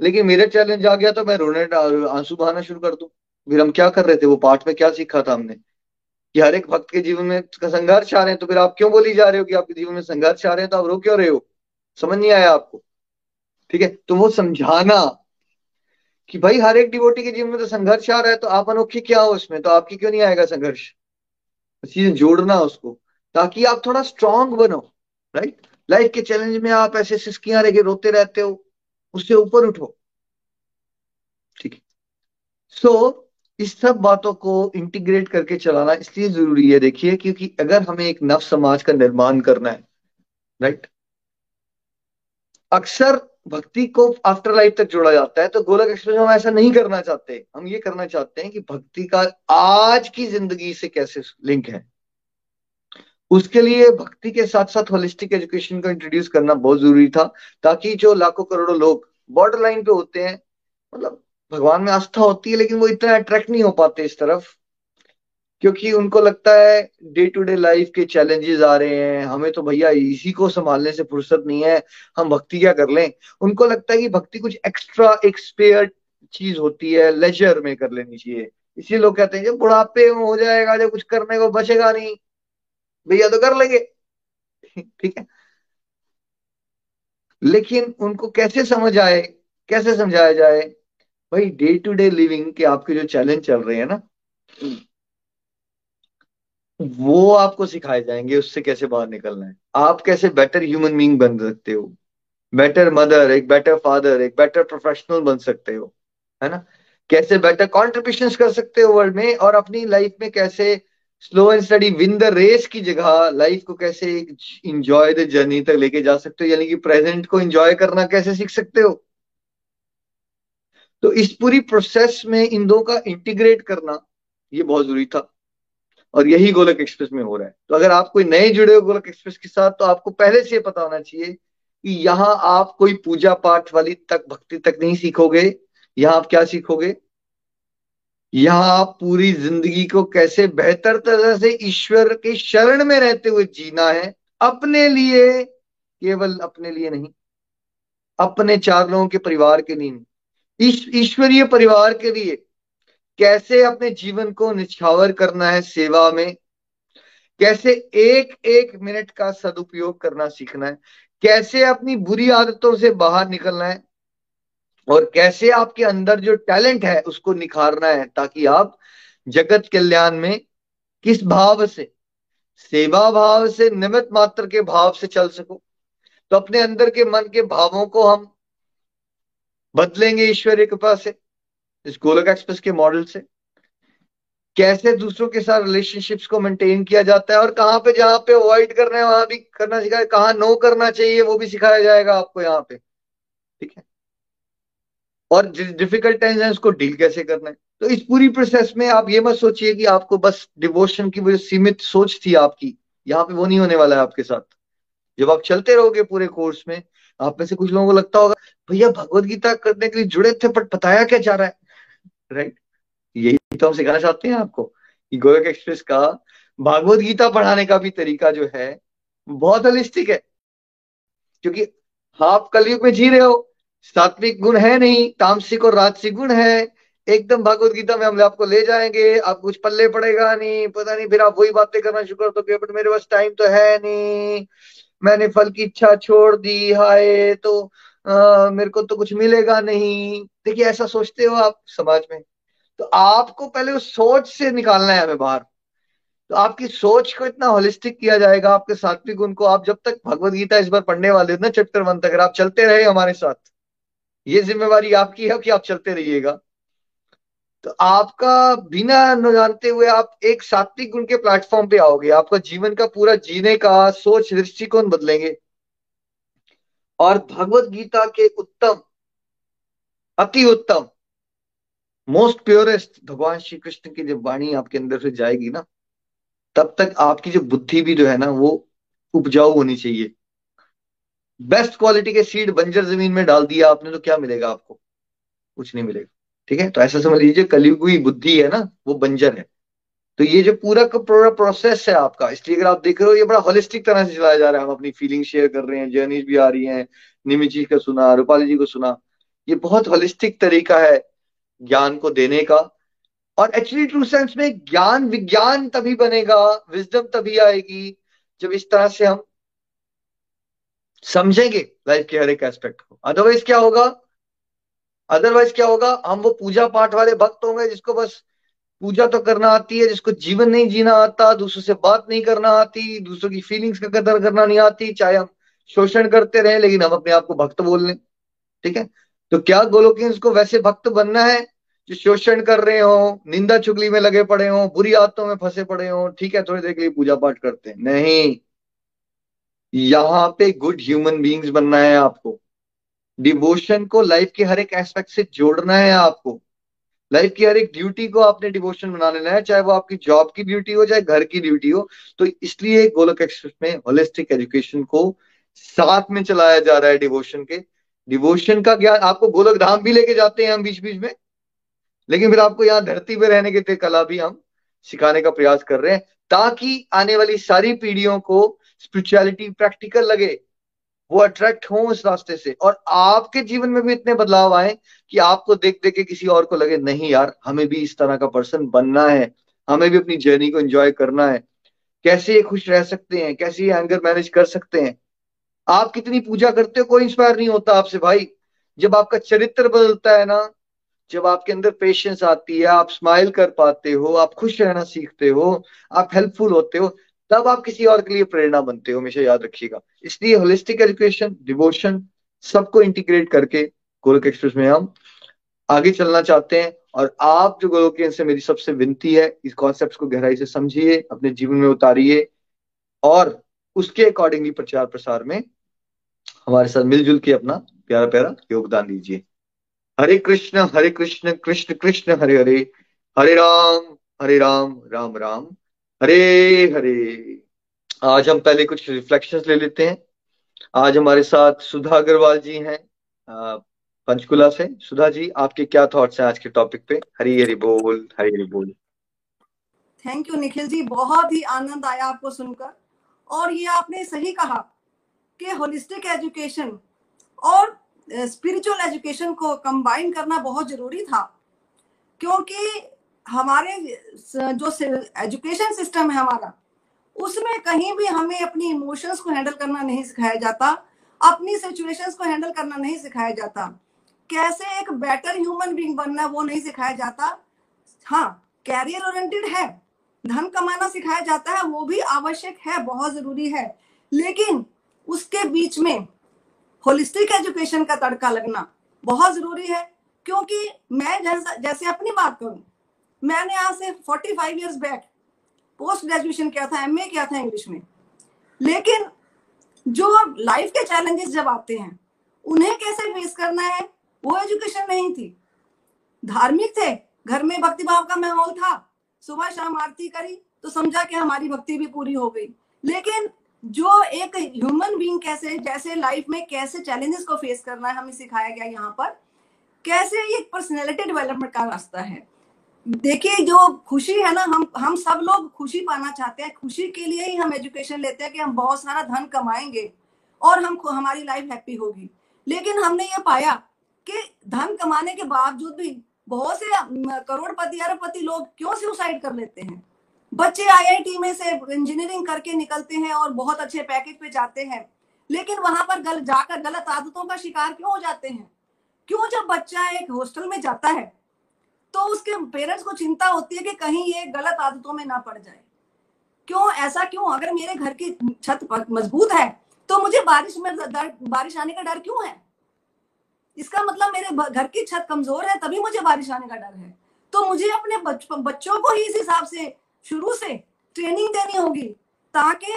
A: लेकिन मेरे चैलेंज आ गया तो मैं रोने आँसू बहाना शुरू कर दूँ। फिर हम क्या कर रहे थे? वो पाठ में क्या सीखा था हमने? कि हर एक भक्त के जीवन में संघर्ष आ रहे हैं तो फिर आप क्यों बोली जा रहे हो कि आपके जीवन में संघर्ष आ रहे हैं तो आप रो क्यों रहे हो? समझ नहीं आया आपको। ठीक है? तो वो समझाना कि भाई, हर एक डिवोटी के जीवन में तो संघर्ष आ रहा है तो आप अनोखे क्या हो उसमें तो आपकी क्यों नहीं आएगा संघर्ष? चीज़ें जोड़ना उसको, ताकि आप थोड़ा स्ट्रांग बनो राइट लाइफ के चैलेंज में आप ऐसे सिस्कियाँ रह रोते रहते हो, उससे ऊपर उठो। ठीक है। सो इस सब बातों को इंटीग्रेट करके चलाना इसलिए ज़रूरी है, देखिए, क्योंकि अगर हमें एक नव समाज का निर्माण करना है राइट अक्सर भक्ति को आफ्टर लाइफ तक जोड़ा जाता है तो गोलक एक्सप्रेस हम ऐसा नहीं करना चाहते। हम ये करना चाहते हैं कि भक्ति का आज की ज़िंदगी से कैसे लिंक है। उसके लिए भक्ति के साथ साथ होलिस्टिक एजुकेशन को इंट्रोड्यूस करना बहुत ज़रूरी था, ताकि जो लाखों करोड़ों लोग बॉर्डर लाइन पे होते हैं मतलब भगवान में आस्था होती है, लेकिन वो इतना अट्रैक्ट नहीं हो पाते इस तरफ़, क्योंकि उनको लगता है डे टू डे लाइफ के चैलेंजेस आ रहे हैं, हमें तो भैया इसी को संभालने से फुर्सत नहीं है, हम भक्ति क्या कर लें? उनको लगता है कि भक्ति कुछ एक्स्ट्रा एक स्पेयर चीज़ होती है लेजर में कर लेनी चाहिए। इसलिए लोग कहते हैं, जब बुढ़ापे हो जाएगा, जब कुछ करने को बचेगा नहीं। भैया तो कर लेंगे। ठीक है? लेकिन उनको कैसे समझ आए? कैसे समझाया जाए? भाई डे टू डे लिविंग के आपके जो चैलेंज चल रहे हैं ना, वो आपको सिखाए जाएँगे उससे कैसे बाहर निकलना है। आप कैसे बेटर ह्यूमन बींग बन सकते हो? बेटर मदर एक बेटर फादर एक बेटर प्रोफेशनल बन सकते हो, है ना? कैसे बेटर कॉन्ट्रीब्यूशन कर सकते हो वर्ल्ड में और अपनी लाइफ में कैसे slow and steady win the race की जगह लाइफ को कैसे इंजॉय द जर्नी तक लेके जा सकते हो? यानी कि प्रेजेंट को इंजॉय करना कैसे सीख सकते हो? तो इस पूरी प्रोसेस में इन दो का इंटीग्रेट करना ये बहुत ज़रूरी था। और यही गोलक एक्सप्रेस में हो रहा है। तो अगर आप कोई नए जुड़े हो गोलक एक्सप्रेस के साथ तो आपको पहले से पता होना चाहिए कि यहाँ आप कोई पूजा पाठ वाली तक, भक्ति तक नहीं सीखोगे। यहाँ आप क्या सीखोगे? यहाँ आप पूरी ज़िंदगी को कैसे बेहतर तरह से ईश्वर के शरण में रहते हुए जीना है, अपने लिए, केवल अपने लिए नहीं, अपने चार लोगों के परिवार के लिए नहीं। ईश्वरीय परिवार के लिए कैसे अपने जीवन को निछावर करना है सेवा में, कैसे एक एक मिनट का सदुपयोग करना सीखना है, कैसे अपनी बुरी आदतों से बाहर निकलना है और कैसे आपके अंदर जो टैलेंट है उसको निखारना है ताकि आप जगत कल्याण में किस भाव से, सेवा भाव से निमित मात्र के भाव से चल सको। तो अपने अंदर के मन के भावों को हम बदलेंगे ईश्वरीय कृपा से, इस गोलक एक्सप्रेस के मॉडल से। कैसे दूसरों के साथ रिलेशनशिप्स को मेंटेन किया जाता है और कहाँ पे जहाँ पे अवॉइड करना है, वहाँ भी करना सिखाया, कहाँ नो करना चाहिए, वो भी सिखाया जाएगा आपको यहाँ पे। ठीक है? और डिफ़िकल्ट टाइम्स है उसको डील कैसे करना है? तो इस पूरी प्रोसेस में आप ये मत सोचिए कि आपको बस डिवोशन की वो सीमित सोच थी आपकी। यहाँ पे वो नहीं होने वाला है आपके साथ। जब आप चलते रहोगे पूरे कोर्स में, आप में से कुछ लोगों को लगता होगा, भैया, भगवत गीता करने के लिए जुड़े थे बट बताया क्या जा रहा है? राइट यही तो हम सिखाना चाहते हैं आपको कि गोरख एक्सप्रेस का भागवत गीता पढ़ाने का भी तरीका जो है, बहुत होलिस्टिक है। क्योंकि आप कलयुग में जी रहे हो सात्विक गुण है नहीं तामसिक और राजसिक गुण है। एकदम भागवत गीता में हम आपको ले जाएँगे। आप कुछ पल्ले पड़ेगा नहीं पता नहीं फिर आप वही बातें करना शुरू कर दो बट मेरे पास टाइम तो है नहीं। मैंने फल की इच्छा छोड़ दी हाय तो आ, मेरे को तो कुछ मिलेगा नहीं। देखिए ऐसा सोचते हो आप समाज में। तो आपको पहले उस सोच से निकालना है हमें बाहर। तो आपकी सोच को इतना होलिस्टिक किया जाएगा आपके सात्विक गुण को। आप जब तक भगवत गीता इस बार पढ़ने वाले हो ना चैप्टर वन तक आप चलते रहे हमारे साथ ये जिम्मेवारी आपकी है कि आप चलते रहिएगा। तो आपका बिना न जानते हुए आप एक सात्विक गुण के प्लेटफॉर्म पे आओगे। आपका जीवन का पूरा जीने का सोच दृष्टिकोण बदलेंगे। और भगवत गीता के उत्तम, अति उत्तम मोस्ट प्योरेस्ट भगवान श्री कृष्ण की जब वाणी आपके अंदर से जाएगी ना, तब तक आपकी जो बुद्धि भी जो है ना, वो उपजाऊ होनी चाहिए। बेस्ट क्वालिटी के सीड बंजर ज़मीन में डाल दिया आपने तो क्या मिलेगा आपको? कुछ नहीं मिलेगा, ठीक है? तो ऐसा समझ लीजिए, कलयुगी बुद्धि है ना, वो बंजर है। तो ये जो पूरा का पूरा प्रोसेस है आपका, इसलिए अगर आप देख रहे हो, ये बड़ा होलिस्टिक तरह से चलाया जा रहा है। हम अपनी फीलिंग शेयर कर रहे हैं जर्नीज भी आ रही हैं निमी जी का सुना, रूपाली जी को सुना। ये बहुत होलिस्टिक तरीका है ज्ञान को देने का। और एक्चुअली ट्रू सेंस में ज्ञान, विज्ञान तभी बनेगा विजडम तभी आएगी, जब इस तरह से हम समझेंगे लाइफ के हर एक एस्पेक्ट को। अदरवाइज़ क्या होगा? अदरवाइज़ क्या होगा? हम वो पूजा पाठ वाले भक्त होंगे जिसको बस पूजा तो करना आती है, जिसको जीवन नहीं जीना आता, दूसरों से बात नहीं करना आती, दूसरों की फीलिंग्स का कदर करना नहीं आती, चाहे हम शोषण करते रहे, लेकिन हम अपने आप को भक्त बोल लें। ठीक है? तो क्या गोलोकियंस को वैसे भक्त बनना है? जो शोषण कर रहे हो, निंदा चुगली में लगे पड़े हो, बुरी आदतों में फंसे पड़े हो, ठीक है, थोड़ी देर के लिए पूजा पाठ करते हैं। नहीं। यहाँ पे गुड ह्यूमन बींग्स बनना है आपको। डिवोशन को लाइफ के हर एक एस्पेक्ट से जोड़ना है आपको। लाइफ की हर एक ड्यूटी को आपने डिवोशन बना लेना है, चाहे वो आपकी जॉब की ड्यूटी हो, चाहे घर की ड्यूटी हो। तो इसलिए गोलक एक्सप्रेस में होलिस्टिक एजुकेशन को साथ में चलाया जा रहा है डिवोशन के। डिवोशन का ज्ञान, आपको गोलक धाम भी लेके जाते हैं हम बीच बीच में। लेकिन फिर आपको यहाँ धरती पे रहने के कला भी हम सिखाने का प्रयास कर रहे हैं, ताकि आने वाली सारी पीढ़ियों को स्पिरिचुअलिटी प्रैक्टिकल लगे, वो अट्रैक्ट हो उस रास्ते से। और आपके जीवन में भी इतने बदलाव आए कि आपको देख देख के किसी और को लगे, नहीं यार, हमें भी इस तरह का पर्सन बनना है। हमें भी अपनी जर्नी को एंजॉय करना है। कैसे ये खुश रह सकते हैं? कैसे ये एंगर मैनेज कर सकते हैं? आप कितनी पूजा करते हो, कोई इंस्पायर नहीं होता आपसे, भाई। जब आपका चरित्र बदलता है ना, जब आपके अंदर पेशेंस आती है, आप स्माइल कर पाते हो, आप खुश रहना सीखते हो, आप हेल्पफुल होते हो तब आप किसी और के लिए प्रेरणा बनते हो, हमेशा याद रखिएगा। इसलिए होलिस्टिक एजुकेशन डिवोशन सबको इंटीग्रेट करके गोलक एक्सप्रेस में हम आगे चलना चाहते हैं। और आप जो गोलोकियन से मेरी सबसे विनती है, इस कॉन्सेप्ट को गहराई से समझिए, अपने जीवन में उतारिए और उसके अकॉर्डिंगली प्रचार प्रसार में हमारे साथ मिलजुल के अपना प्यारा प्यारा योगदान दीजिए। हरे कृष्ण हरे कृष्ण कृष्ण कृष्ण, हरे हरे। हरे राम हरे राम राम राम। हरे हरे। आज हम पहले कुछ रिफ्लेक्शंस ले लेते हैं। आज हमारे साथ सुधा अग्रवाल जी हैं पंचकुला से। सुधा जी, आपके क्या थॉट्स हैं आज के टॉपिक पे? हरी हरी बोल, हरी हरी बोल।
D: Thank you Nikhil ji. बहुत ही आनंद आया आपको सुनकर। और ये आपने सही कहा कि होलिस्टिक एजुकेशन और स्पिरिचुअल एजुकेशन को कंबाइन करना बहुत ज़रूरी था। क्योंकि हमारे जो एजुकेशन सिस्टम है हमारा, उसमें कहीं भी हमें अपनी इमोशंस को हैंडल करना नहीं सिखाया जाता, अपनी सिचुएशंस को हैंडल करना नहीं सिखाया जाता। कैसे एक बेटर ह्यूमन बींग बनना वो नहीं सिखाया जाता? हाँ कैरियर ओरिएंटेड है, धन कमाना सिखाया जाता है, वो भी आवश्यक है, बहुत ज़रूरी है। लेकिन उसके बीच में होलिस्टिक एजुकेशन का तड़का लगना बहुत ज़रूरी है, क्योंकि मैं जैसा, जैसे अपनी बात करूँ मैंने आज से 45 इयर्स बैक पोस्ट ग्रेजुएशन किया था एमए किया था इंग्लिश में। लेकिन जो लाइफ के चैलेंजेस जब आते हैं, उन्हें कैसे फेस करना है, वो एजुकेशन नहीं थी। धार्मिक थे, घर में भक्ति भाव का माहौल था, सुबह शाम आरती करी तो समझा कि हमारी भक्ति भी पूरी हो गई। लेकिन जो एक ह्यूमन बींग कैसे, जैसे लाइफ में कैसे चैलेंजेस को फेस करना है, हमें सिखाया गया यहाँ पर, कैसे ये पर्सनैलिटी डेवलपमेंट का रास्ता है। देखिए, जो खुशी है ना, हम हम सब लोग खुशी पाना चाहते हैं। खुशी के लिए ही हम एजुकेशन लेते हैं कि हम बहुत सारा धन कमाएँगे और हम हमारी लाइफ हैप्पी होगी। लेकिन हमने ये पाया कि धन कमाने के बावजूद भी बहुत से करोड़पति, अरबपति लोग क्यों सुसाइड कर लेते हैं? बच्चे आईआईटी में से इंजीनियरिंग करके निकलते हैं और बहुत अच्छे पैकेज पे जाते हैं, लेकिन वहाँ पर गल, जाकर गलत आदतों का शिकार क्यों हो जाते हैं? क्यों जब बच्चा एक हॉस्टल में जाता है तो उसके पेरेंट्स को चिंता होती है कि कहीं ये गलत आदतों में ना पड़ जाए। क्यों? ऐसा क्यों? अगर मेरे घर की छत मज़बूत है तो मुझे बारिश में डर बारिश आने का डर क्यों है? इसका मतलब मेरे घर की छत कमज़ोर है तभी मुझे बारिश आने का डर है। तो मुझे अपने बच, बच्चों को ही इस हिसाब से शुरू से ट्रेनिंग देनी होगी ताकि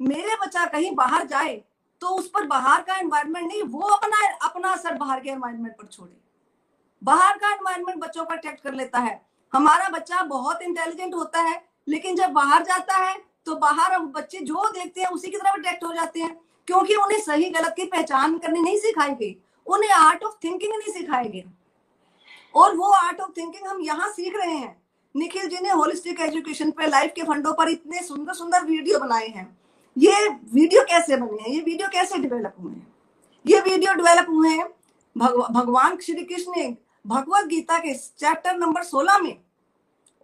D: मेरे बच्चा कहीं बाहर जाए तो उस पर बाहर का एनवायरनमेंट नहीं वो अपना अपना असर बाहर के एनवायरनमेंट पर छोड़े। बाहर का एनवायरनमेंट बच्चों का अट्रैक्ट कर लेता है। हमारा बच्चा बहुत इंटेलिजेंट होता है, लेकिन जब बाहर जाता है तो बाहर बच्चे जो देखते हैं, उसी की तरफ़ अट्रैक्ट हो जाते हैं, क्योंकि उन्हें सही गलत की पहचान करनी नहीं सिखाई गई। उन्हें आर्ट ऑफ़ थिंकिंग नहीं सिखाया गया और वो आर्ट ऑफ़ थिंकिंग हम यहाँ सीख रहे हैं। निखिल जी ने होलिस्टिक एजुकेशन पे लाइफ के फंडों पर इतने सुंदर सुंदर वीडियो बनाए हैं। ये वीडियो कैसे बने हैं? ये वीडियो कैसे डेवलप हुए हैं? ये वीडियो डेवलप हुए हैं भगवान श्री कृष्ण ने भगवत गीता के चैप्टर नंबर 16 में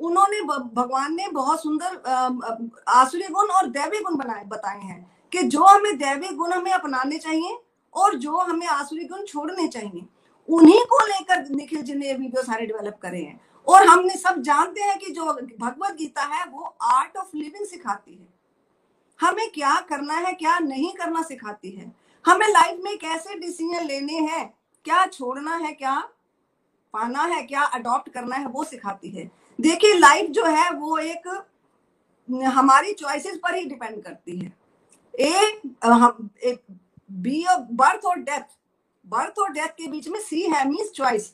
D: उन्होंने भगवान ने बहुत सुंदर आसुरी गुण और दैवी गुण बनाए, बताए हैं कि जो हमें दैवी गुण हमें अपनाने चाहिए और जो हमें आसुरी गुण छोड़ने चाहिए, उन्हीं को लेकर निखिल जी ने ये वीडियो सारे डेवलप करे हैं। और हमने सब जानते हैं कि जो भगवत गीता है, वो आर्ट ऑफ़ लिविंग सिखाती है। हमें क्या करना है, क्या नहीं करना सिखाती है। हमें लाइफ में कैसे डिसीज़न लेने हैं, क्या छोड़ना है, क्या पाना है क्या अडॉप्ट करना है वो सिखाती है। देखिए लाइफ जो है वो एक हमारी चॉइसेस पर ही डिपेंड करती है। ए, बी बर्थ और डेथ बर्थ और डेथ के बीच में सी है मीन्स चॉइस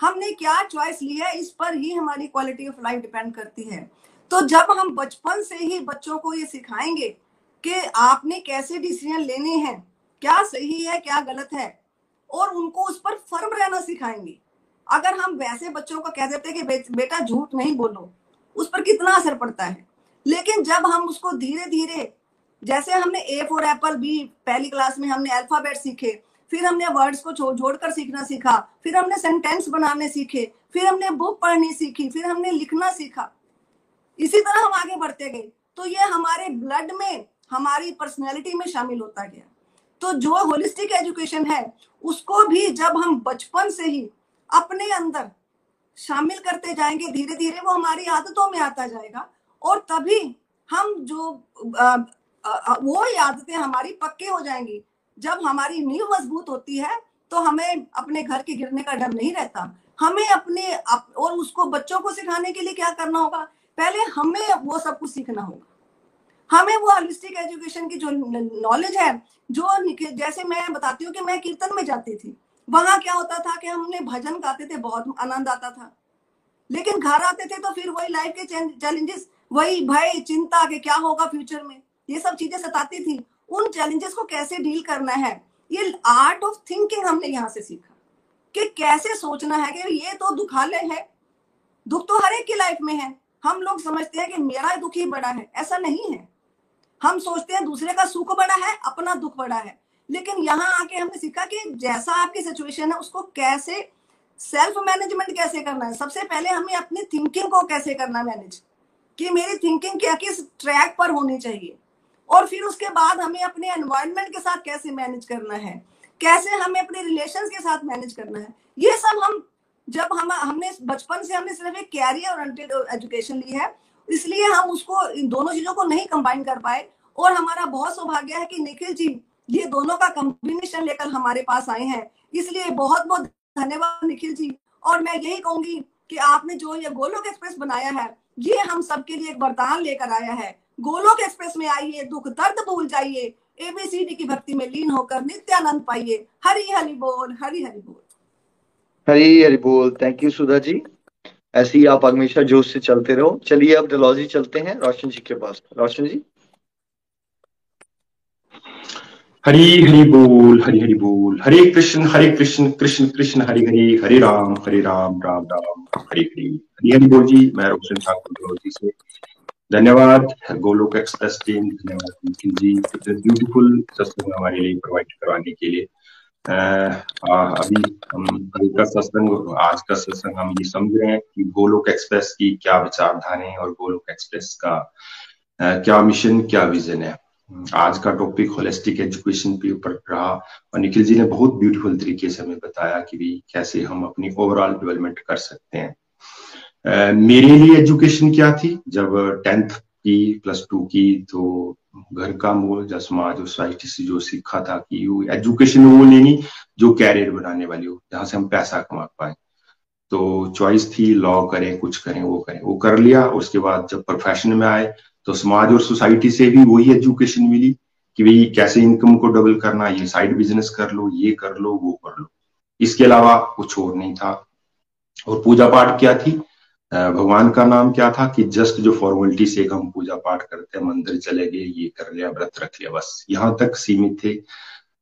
D: हमने क्या चॉइस ली है इस पर ही हमारी क्वालिटी ऑफ़ लाइफ डिपेंड करती है। तो जब हम बचपन से ही बच्चों को ये सिखाएँगे कि आपने कैसे डिसीज़न लेने हैं क्या सही है क्या गलत है और उनको उस पर फर्म रहना सिखाएँगे अगर हम वैसे बच्चों को कह देते कि बे, बेटा झूठ नहीं बोलो उस पर कितना असर पड़ता है? लेकिन जब हम उसको धीरे धीरे जैसे हमने ए फॉर एप्पल बी पहली क्लास में हमने अल्फ़ाबेट सीखे फिर हमने वर्ड्स को जोड़कर सीखना सीखा फिर हमने सेंटेंस बनाने सीखे फिर हमने बुक पढ़नी सीखी फिर हमने लिखना सीखा इसी तरह हम आगे बढ़ते गए। तो ये हमारे ब्लड में हमारी पर्सनैलिटी में शामिल होता गया। तो जो होलिस्टिक एजुकेशन है उसको भी जब हम बचपन से ही अपने अंदर शामिल करते जाएँगे धीरे धीरे वो हमारी आदतों में आता जाएगा। और तभी हम जो वो आदतें हमारी पक्के हो जाएँगी। जब हमारी नींव मज़बूत होती है तो हमें अपने घर के गिरने का डर नहीं रहता। हमें अपने अप, और उसको बच्चों को सिखाने के लिए क्या करना होगा? पहले हमें वो सब कुछ सीखना होगा। हमें वो होलिस्टिक एजुकेशन की जो नॉलेज है जो जैसे मैं बताती हूँ कि मैं कीर्तन में जाती थी वहाँ क्या होता था कि हमने भजन गाते थे, बहुत आनंद आता था। लेकिन घर आते थे तो फिर वही लाइफ के चैलेंजेस वही भय, चिंता के क्या होगा फ्यूचर में। ये सब चीज़ें सताती थी। उन चैलेंजेस को कैसे डील करना है? ये आर्ट ऑफ़ थिंकिंग हमने यहाँ से सीखा कि कैसे सोचना है कि ये तो दुखालय है। दुख तो हर एक की लाइफ में है। हम लोग समझते हैं कि मेरा दुख ही बड़ा है, ऐसा नहीं है। हम सोचते हैं दूसरे का सुख बड़ा है, अपना दुख बड़ा है। लेकिन यहाँ आके हमने सीखा कि जैसा आपकी सिचुएशन है, उसको कैसे सेल्फ मैनेजमेंट कैसे करना है? सबसे पहले हमें अपनी थिंकिंग को कैसे करना मैनेज कि मेरी थिंकिंग क्या, किस ट्रैक पर होनी चाहिए? और फिर उसके बाद हमें अपने एनवायरनमेंट के साथ कैसे मैनेज करना है? कैसे हमें अपने रिलेशन के साथ मैनेज करना है? ये सब हम, जब हम, हमने बचपन से हमने सिर्फ़ एक कैरियर ओरिएंटेड एजुकेशन ली है, इसलिए हम उसको, इन दोनों चीज़ों को नहीं कंबाइन कर पाए। और हमारा बहुत सौभाग्य है कि निखिल जी ये दोनों का कॉम्बिनेशन लेकर हमारे पास आए हैं। इसलिए बहुत बहुत धन्यवाद निखिल जी। और मैं यही कहूँगी कि आपने जो ये गोलोक एक्सप्रेस बनाया है, ये हम सबके लिए एक वरदान लेकर आया है। गोलोक एक्सप्रेस में आइए, दुख दर्द भूल जाइए। एबीसीडी की भक्ति में लीन होकर नित्यानंद पाइए। हरी हरि बोल हरी हरि बोल।
A: हरी हरि बोल। Thank you Sudha ji. ऐसे ही आप हमेशा जोश से चलते रहो। चलिए अब डलौजी चलते हैं रोशन जी के पास। रोशन जी?
E: हरी हरि बोल हरि हरि बोल। हरे कृष्ण हरे कृष्ण कृष्ण कृष्ण हरि हरि हरे राम हरे राम राम राम हरे हरे। हरि हरि बोल जी मैं रोशन ठाकुर जी से। धन्यवाद गोलोक एक्सप्रेस टीम धन्यवाद निखिल जी। ब्यूटीफुल सत्संग हमारे लिए प्रोवाइड करवाने के लिए। आ, अभी हम कल का सत्संग आज का सत्संग हम ये समझ रहे हैं कि गोलोक एक्सप्रेस की क्या विचारधारा है और गोलोक एक्सप्रेस का आ, क्या मिशन क्या विजन है। आज का टॉपिक होलिस्टिक एजुकेशन के ऊपर रहा और निखिल जी ने बहुत ब्यूटीफुल तरीके से हमें बताया कि भी कैसे हम अपनी ओवरऑल डेवलपमेंट कर सकते हैं। मेरे लिए एजुकेशन क्या थी? जब टेंथ की प्लस टू की तो घर का मोल या समाज और सोसाइटी से जो सीखा था कि एजुकेशन वो लेनी जो कैरियर बनाने वाली हो, जहाँ से हम पैसा कमा पाए। तो चॉइस थी लॉ करें, कुछ करें, वो करें, वो कर लिया। उसके बाद जब प्रोफेशन में आए तो समाज और सोसाइटी से भी वही एजुकेशन मिली कि भाई कैसे इनकम को डबल करना, ये साइड बिज़नेस कर लो, ये कर लो, वो कर लो। इसके अलावा कुछ और नहीं था। और पूजा पाठ क्या थी? भगवान का नाम क्या था कि जस्ट जो फॉर्मेलिटी से हम पूजा पाठ करते हैं, मंदिर चले गए, ये कर लिया, व्रत रख लिया, बस यहाँ तक सीमित थे।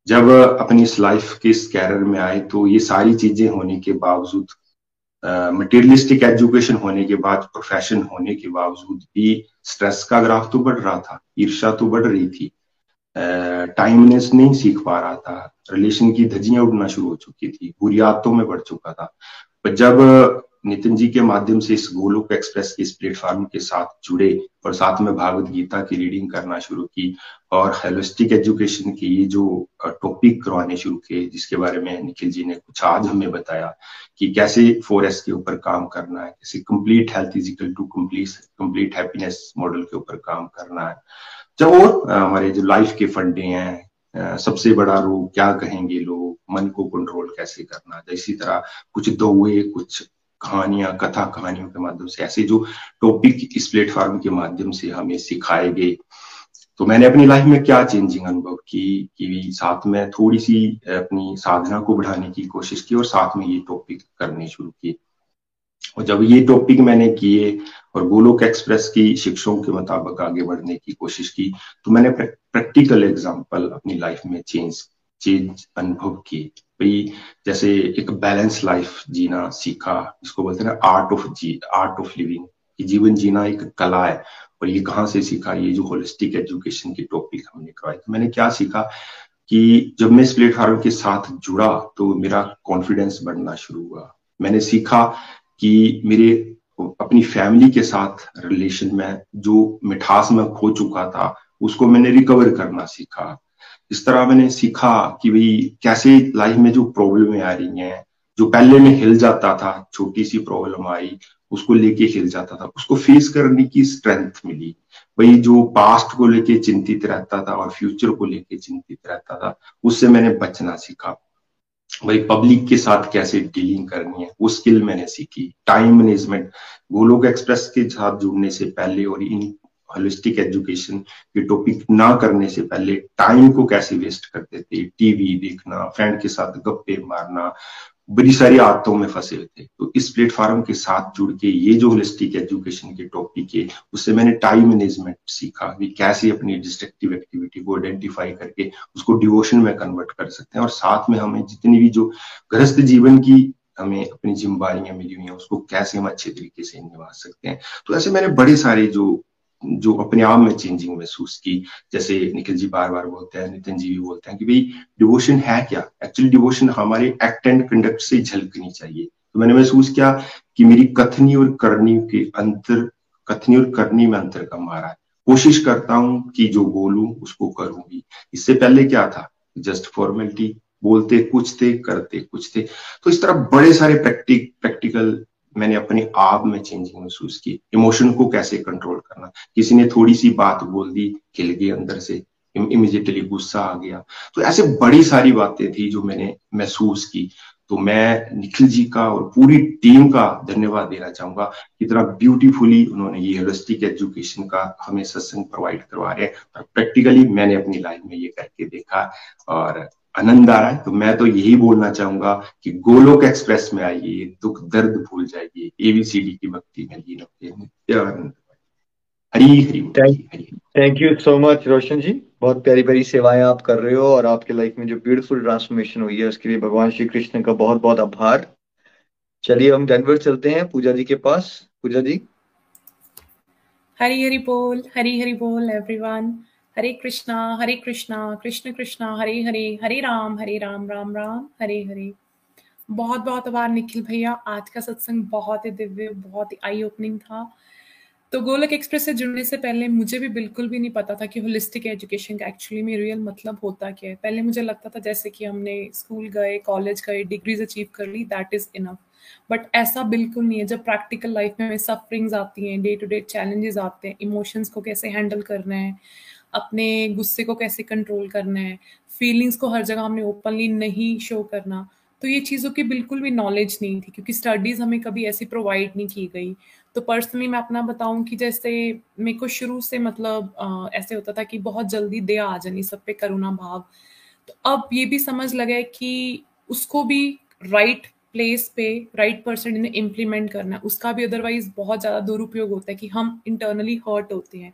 E: जब अपनी इस लाइफ के इस कैरियर में आए तो ये सारी चीज़ें होने के बावजूद मटेरियलिस्टिक एजुकेशन होने के बाद प्रोफेशन होने के बावजूद भी स्ट्रेस का ग्राफ तो बढ़ रहा था ईर्षा तो बढ़ रही थी टाइमनेस नहीं सीख पा रहा था, रिलेशन की धजियाँ उड़ना शुरू हो चुकी थी, बुरी आदतों में बढ़ चुका था। पर जब नितिन जी के माध्यम से इस गोलोक एक्सप्रेस के इस प्लेटफॉर्म के साथ जुड़े और साथ में भागवत गीता की रीडिंग करना शुरू की और हेलिस्टिक एजुकेशन की ये जो टॉपिक करवाने शुरू किए, जिसके बारे में निखिल जी ने कुछ आज हमें बताया कि कैसे फोर एस के ऊपर काम करना है, कैसे complete health is equal to complete complete happiness model के ऊपर काम करना है। जब और हमारे जो लाइफ के फंडे हैं सबसे बड़ा रोग क्या कहेंगे लोग? मन को कंट्रोल कैसे करना इसी तरह कुछ दोए कुछ कहानियाँ कथा कहानियों के माध्यम से, ऐसे जो टॉपिक इस प्लेटफॉर्म के माध्यम से हमें सिखाए गए। तो मैंने अपनी लाइफ में क्या चेंजिंग अनुभव की, कि साथ में थोड़ी सी अपनी साधना को बढ़ाने की कोशिश की और साथ में ये टॉपिक करने शुरू किए। और जब ये टॉपिक मैंने किए और गोलोक एक्सप्रेस की शिक्षाओं के मुताबिक आगे बढ़ने की कोशिश की तो मैंने प्रैक्टिकल एग्ज़ाम्पल अपनी लाइफ में चेंज चेंज अनुभव किए। भाई जैसे एक बैलेंस लाइफ जीना सीखा जिसको बोलते हैं आर्ट ऑफ़ जी आर्ट ऑफ़ लिविंग जीवन जीना एक कला है और ये कहाँ से सीखा? ये जो होलिस्टिक एजुकेशन की टॉपिक हमने करवाई तो मैंने क्या सीखा कि जब मैं इस प्लेटफॉर्म के साथ जुड़ा तो मेरा कॉन्फिडेंस बढ़ना शुरू हुआ। मैंने सीखा कि मेरे अपनी फैमिली के साथ रिलेशन में जो मिठास में खो चुका था, उसको मैंने रिकवर करना सीखा। इस तरह मैंने सीखा कि भाई कैसे लाइफ में जो प्रॉब्लम आ रही हैं, जो पहले में हिल जाता था छोटी सी प्रॉब्लम आई, उसको लेके हिल जाता था, उसको फेस करने की स्ट्रेंथ मिली। वही जो पास्ट को लेके चिंतित रहता था और फ्यूचर को लेके चिंतित रहता था, उससे मैंने बचना सीखा। भाई पब्लिक के साथ कैसे डीलिंग करनी है, वो स्किल मैंने सीखी। टाइम मैनेजमेंट गोलोक एक्सप्रेस के साथ जुड़ने से पहले और इन होलिस्टिक एजुकेशन के टॉपिक ना करने से पहले टाइम को कैसे वेस्ट करते थे? टीवी देखना फ्रेंड के साथ गप्पे मारना, बड़ी सारी आदतों में फंसे हुए थे। तो इस प्लेटफॉर्म के साथ जुड़ के ये जो होलिस्टिक एजुकेशन के टॉपिक है, उससे मैंने टाइम मैनेजमेंट सीखा कि कैसे अपनी डिस्ट्रक्टिव एक्टिविटी को आइडेंटिफाई करके उसको डिवोशन में कन्वर्ट कर सकते हैं। और साथ में हमें जितनी भी जो गृहस्थ जीवन की हमें अपनी जिम्मेवारियाँ मिली हुई हैं, उसको कैसे हम अच्छे तरीके से निभा सकते हैं। तो ऐसे मैंने बड़े सारे जो जो अपने आप में चेंजिंग महसूस की। जैसे निखिल जी बार बार बोलते हैं, नितिन जी भी बोलते हैं कि भाई डिवोशन है क्या? एक्चुअली डिवोशन हमारे एक्ट एंड कंडक्ट से झलकनी चाहिए। तो मैंने महसूस किया कि मेरी कथनी और करनी के अंतर, कथनी और करनी में अंतर कम आ रहा है। कोशिश करता हूँ कि जो बोलूँ, उसको करूँगी। इससे पहले क्या था? जस्ट फॉर्मेलिटी बोलते कुछ थे, करते कुछ थे। तो इस तरह बड़े सारे प्रैक्टिक प्रैक्टिकल मैंने अपने आप में चेंजिंग महसूस की। इमोशन को कैसे कंट्रोल करना? किसी ने थोड़ी सी बात बोल दी, खिल गई अंदर से इमिजिएटली गुस्सा आ गया। तो ऐसे बड़ी सारी बातें थी जो मैंने महसूस की। तो मैं निखिल जी का और पूरी टीम का धन्यवाद देना चाहूँगा कितना ब्यूटीफुली उन्होंने ये होलिस्टिक एजुकेशन का हमें सत्संग प्रोवाइड करवा रहे हैं। और प्रैक्टिकली मैंने अपनी लाइफ में ये करके देखा और आनंद आ रहा है तो मैं तो यही बोलना चाहूँगा कि गोलोक एक्सप्रेस में आइए दुख दर्द भूल जाइए एबीसीडी की भक्ति में लीन होते Hari Hari
A: thank you so much Roshan ji. बहुत प्यारी प्यारी सेवाएँ आप कर रहे हो और आपके लाइफ में जो ब्यूटीफुल ट्रांसफॉर्मेशन हुई है उसके लिए भगवान श्री कृष्ण का बहुत बहुत आभार। चलिए हम डेनवर चलते हैं पूजा जी के पास। पूजा जी।
F: हरी हरी बोल हरी हरी बोल एवरीवन हरे कृष्णा हरे कृष्णा, कृष्ण कृष्णा, हरे हरे हरे राम हरे राम राम राम, हरे हरे। बहुत बहुत आभार निखिल भैया। आज का सत्संग बहुत ही दिव्य, बहुत ही आई ओपनिंग था। तो गोलक एक्सप्रेस से जुड़ने से पहले मुझे भी बिल्कुल भी नहीं पता था कि होलिस्टिक एजुकेशन का एक्चुअली में रियल मतलब होता क्या है। पहले मुझे लगता था जैसे कि हमने स्कूल गए कॉलेज गए डिग्रीज अचीव कर ली दैट इज़ इनफ बट ऐसा बिल्कुल नहीं है। जब प्रैक्टिकल लाइफ में सफरिंग्स आती हैं डे टू डे चैलेंजेस आते हैं इमोशंस को कैसे हैंडल करना है अपने गुस्से को कैसे कंट्रोल करना है? फीलिंग्स को हर जगह हमने ओपनली नहीं शो करना। तो ये चीज़ों की बिल्कुल भी नॉलेज नहीं थी क्योंकि स्टडीज़ हमें कभी ऐसी प्रोवाइड नहीं की गई। तो पर्सनली मैं अपना बताऊँ कि जैसे मेरे को शुरू से मतलब आ, ऐसे होता था कि बहुत जल्दी दे आ जानी सब पे करुणा भाव। तो अब ये भी समझ लगा है कि उसको भी राइट प्लेस पे राइट पर्सन इन्हें इम्प्लीमेंट करना उसका भी अदरवाइज़ बहुत ज़्यादा दुरुपयोग होता है कि हम इंटरनली हर्ट होते हैं।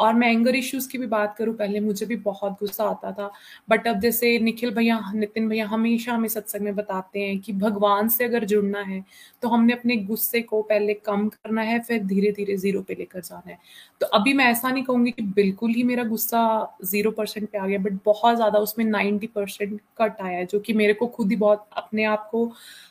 F: और मैं एंगर इश्यूज़ की भी बात करूँ, पहले मुझे भी बहुत गुस्सा आता था। बट अब जैसे निखिल भैया, नितिन भैया हमेशा हमें सत्संग में बताते हैं कि भगवान से अगर जुड़ना है तो हमने अपने गुस्से को पहले कम करना है, फिर धीरे धीरे ज़ीरो पे लेकर जाना है। तो अभी मैं ऐसा नहीं कहूँगी कि बिल्कुल ही मेरा गुस्सा ज़ीरो परसेंट पे आ गया बट बहुत ज़्यादा उसमें नाइन्टी परसेंट कट आया है, जो कि मेरे को खुद ही बहुत, अपने आप को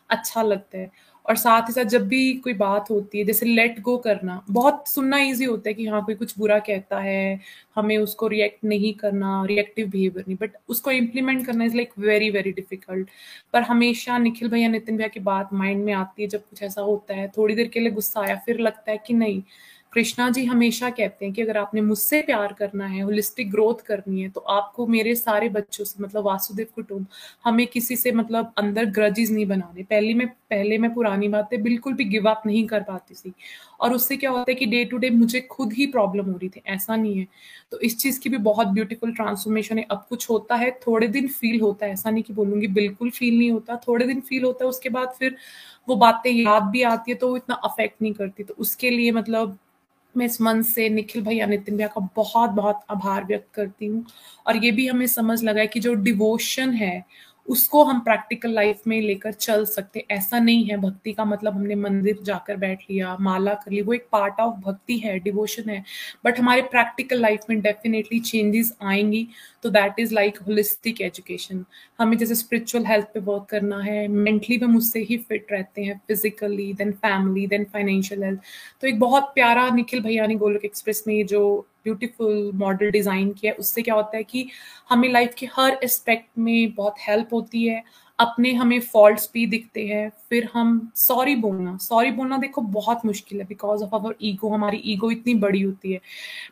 F: अच्छा लगता है। और साथ ही साथ जब भी कोई बात होती है, जैसे लेट गो करना, बहुत सुनना इजी होता है कि हाँ कोई कुछ बुरा कहता है, हमें उसको रिएक्ट नहीं करना रिएक्टिव बिहेवियर नहीं बट उसको इम्प्लीमेंट करना is like very very difficult पर हमेशा निखिल भैया नितिन भैया की बात माइंड में आती है, जब कुछ ऐसा होता है, थोड़ी देर के लिए गुस्सा आया, फिर लगता है कि नहीं कृष्णा जी हमेशा कहते हैं कि अगर आपने मुझसे प्यार करना है होलिस्टिक ग्रोथ करनी है तो आपको मेरे सारे बच्चों से मतलब वासुदेव कुटुंब, हमें किसी से मतलब अंदर ग्रजेस नहीं बनाने। पहले में, पहले मैं पुरानी बातें बिल्कुल भी गिव अप नहीं कर पाती थी। और उससे क्या होता है कि डे टू डे मुझे खुद ही प्रॉब्लम हो रही थी, ऐसा नहीं है। तो इस चीज़ की भी बहुत ब्यूटीफुल ट्रांसफॉर्मेशन है। अब कुछ होता है, थोड़े दिन फील होता है, ऐसा नहीं कि बोलूँगी बिल्कुल फील नहीं होता, थोड़े दिन फील होता है, उसके बाद फिर वो बातें याद भी आती है तो वो इतना अफेक्ट नहीं करती। तो उसके लिए मतलब मैं इस मन से निखिल भैया नितिन भैया का बहुत बहुत आभार व्यक्त करती हूँ। और ये भी हमें समझ लगा है कि जो डिवोशन है, उसको हम प्रैक्टिकल लाइफ में लेकर चल सकते ऐसा नहीं है, भक्ति का मतलब हमने मंदिर जाकर बैठ लिया, माला कर ली, वो एक पार्ट ऑफ़ भक्ति है डिवोशन है। बट हमारे प्रैक्टिकल लाइफ में डेफिनेटली चेंजेस आएँगी। तो that is like holistic education हमें जैसे स्पिरिचुअल हेल्थ पे वर्क करना है मेंटली भी उससे ही फिट रहते हैं physically then family then financial health तो एक बहुत प्यारा निखिल भैया ने गोलक एक्सप्रेस में जो ब्यूटीफुल मॉडल डिज़ाइन किया है, उससे क्या होता है कि हमें लाइफ के हर एस्पेक्ट में बहुत हेल्प होती है अपने हमें फॉल्ट्स भी दिखते हैं, फिर हम सॉरी बोलना। सॉरी बोलना देखो बहुत मुश्किल है बिकॉज़ ऑफ़ अवर ईगो हमारी ईगो इतनी बड़ी होती है।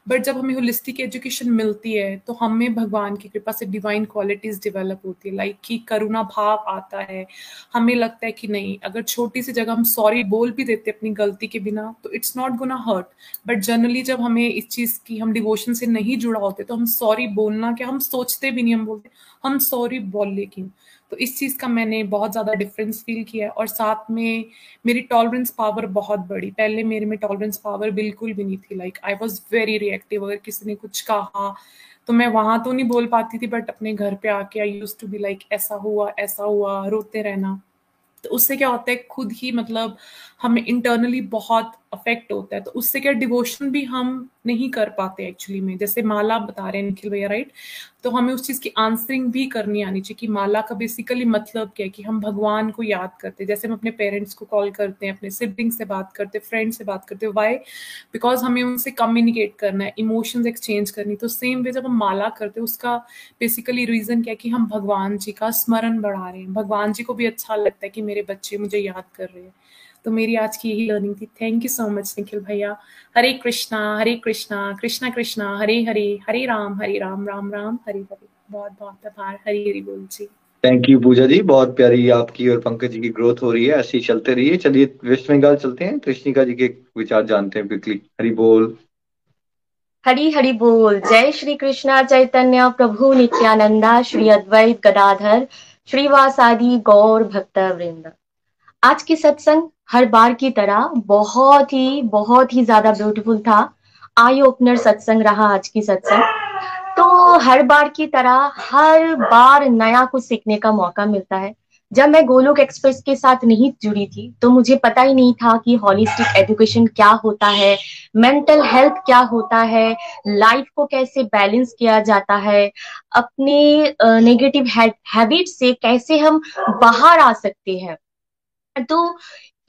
F: बट जब हमें होलिस्टिक एजुकेशन मिलती है तो हमें भगवान की कृपा से डिवाइन क्वालिटीज डेवलप होती है। लाइक कि करुणा भाव आता है। हमें लगता है कि नहीं, अगर छोटी सी जगह हम सॉरी बोल भी देते अपनी गलती के बिना तो it's not gonna hurt but generally जब हमें इस चीज़ की, हम डिवोशन से नहीं जुड़ा होते तो हम सॉरी बोलना क्या, हम सोचते भी नहीं, हम बोलते हम सॉरी बोल ले क्यों तो इस चीज़ का मैंने बहुत ज़्यादा डिफरेंस फील किया और साथ में मेरी टॉलरेंस पावर बहुत बड़ी। पहले मेरे में टॉलरेंस पावर बिल्कुल भी नहीं थी। Like I was very reactive अगर किसी ने कुछ कहा तो मैं वहाँ तो नहीं बोल पाती थी बट अपने घर पे आके I used to be like ऐसा हुआ ऐसा हुआ, रोते रहना। तो उससे क्या होता है, खुद ही मतलब हमें इंटरनली बहुत अफेक्ट होता है तो उससे क्या डिवोशन भी हम नहीं कर पाते एक्चुअली में। जैसे माला बता रहे हैं निखिल भैया राइट तो हमें उस चीज़ की आंसरिंग भी करनी आनी चाहिए कि माला का बेसिकली मतलब क्या है कि हम भगवान को याद करते हैं। जैसे हम अपने पेरेंट्स को कॉल करते हैं, अपने सिबलिंग से बात करते हैं फ्रेंड से बात करते हैं। वाई बिकॉज़ हमें उनसे कम्युनिकेट करना है इमोशंस एक्सचेंज करनी तो सेम वे जब हम माला करते हैं, उसका बेसिकली रीजन क्या है कि हम भगवान जी का स्मरण बढ़ा रहे हैं। भगवान जी को भी अच्छा लगता है कि मेरे बच्चे मुझे याद कर रहे हैं। तो मेरी आज की यही लर्निंग थी. Thank you so much Nikhil भैया. हरे कृष्णा हरे कृष्णा कृष्णा कृष्णा हरे हरे हरे राम हरे राम राम राम हरे हरे बहुत बहुत आभार हरी हरी बोल जी.
A: थैंक यू पूजा जी. बहुत प्यारी आपकी और पंकज जी की ग्रोथ हो रही है. ऐसी चलते रहिए. चलिए वेस्ट बंगाल चलते हैं. कृष्णिका जी के विचार जानते हैं क्विकली हरी बोल.
G: हरी हरी बोल. जय श्री कृष्णा चैतन्य प्रभु नित्यानंदा श्री अद्वैत गदाधर श्रीवासादि गौर भक्त वृंद आज की सत्संग हर बार की तरह बहुत ही बहुत ही ज़्यादा ब्यूटीफुल था। आई ओपनर सत्संग रहा आज की सत्संग। तो हर बार की तरह हर बार नया कुछ सीखने का मौका मिलता है। जब मैं गोलोक एक्सप्रेस के साथ नहीं जुड़ी थी तो मुझे पता ही नहीं था कि हॉलिस्टिक एजुकेशन क्या होता है मेंटल हेल्थ क्या होता है लाइफ को कैसे बैलेंस किया जाता है, अपने नेगेटिव हैबिट से कैसे हम बाहर आ सकते हैं। तो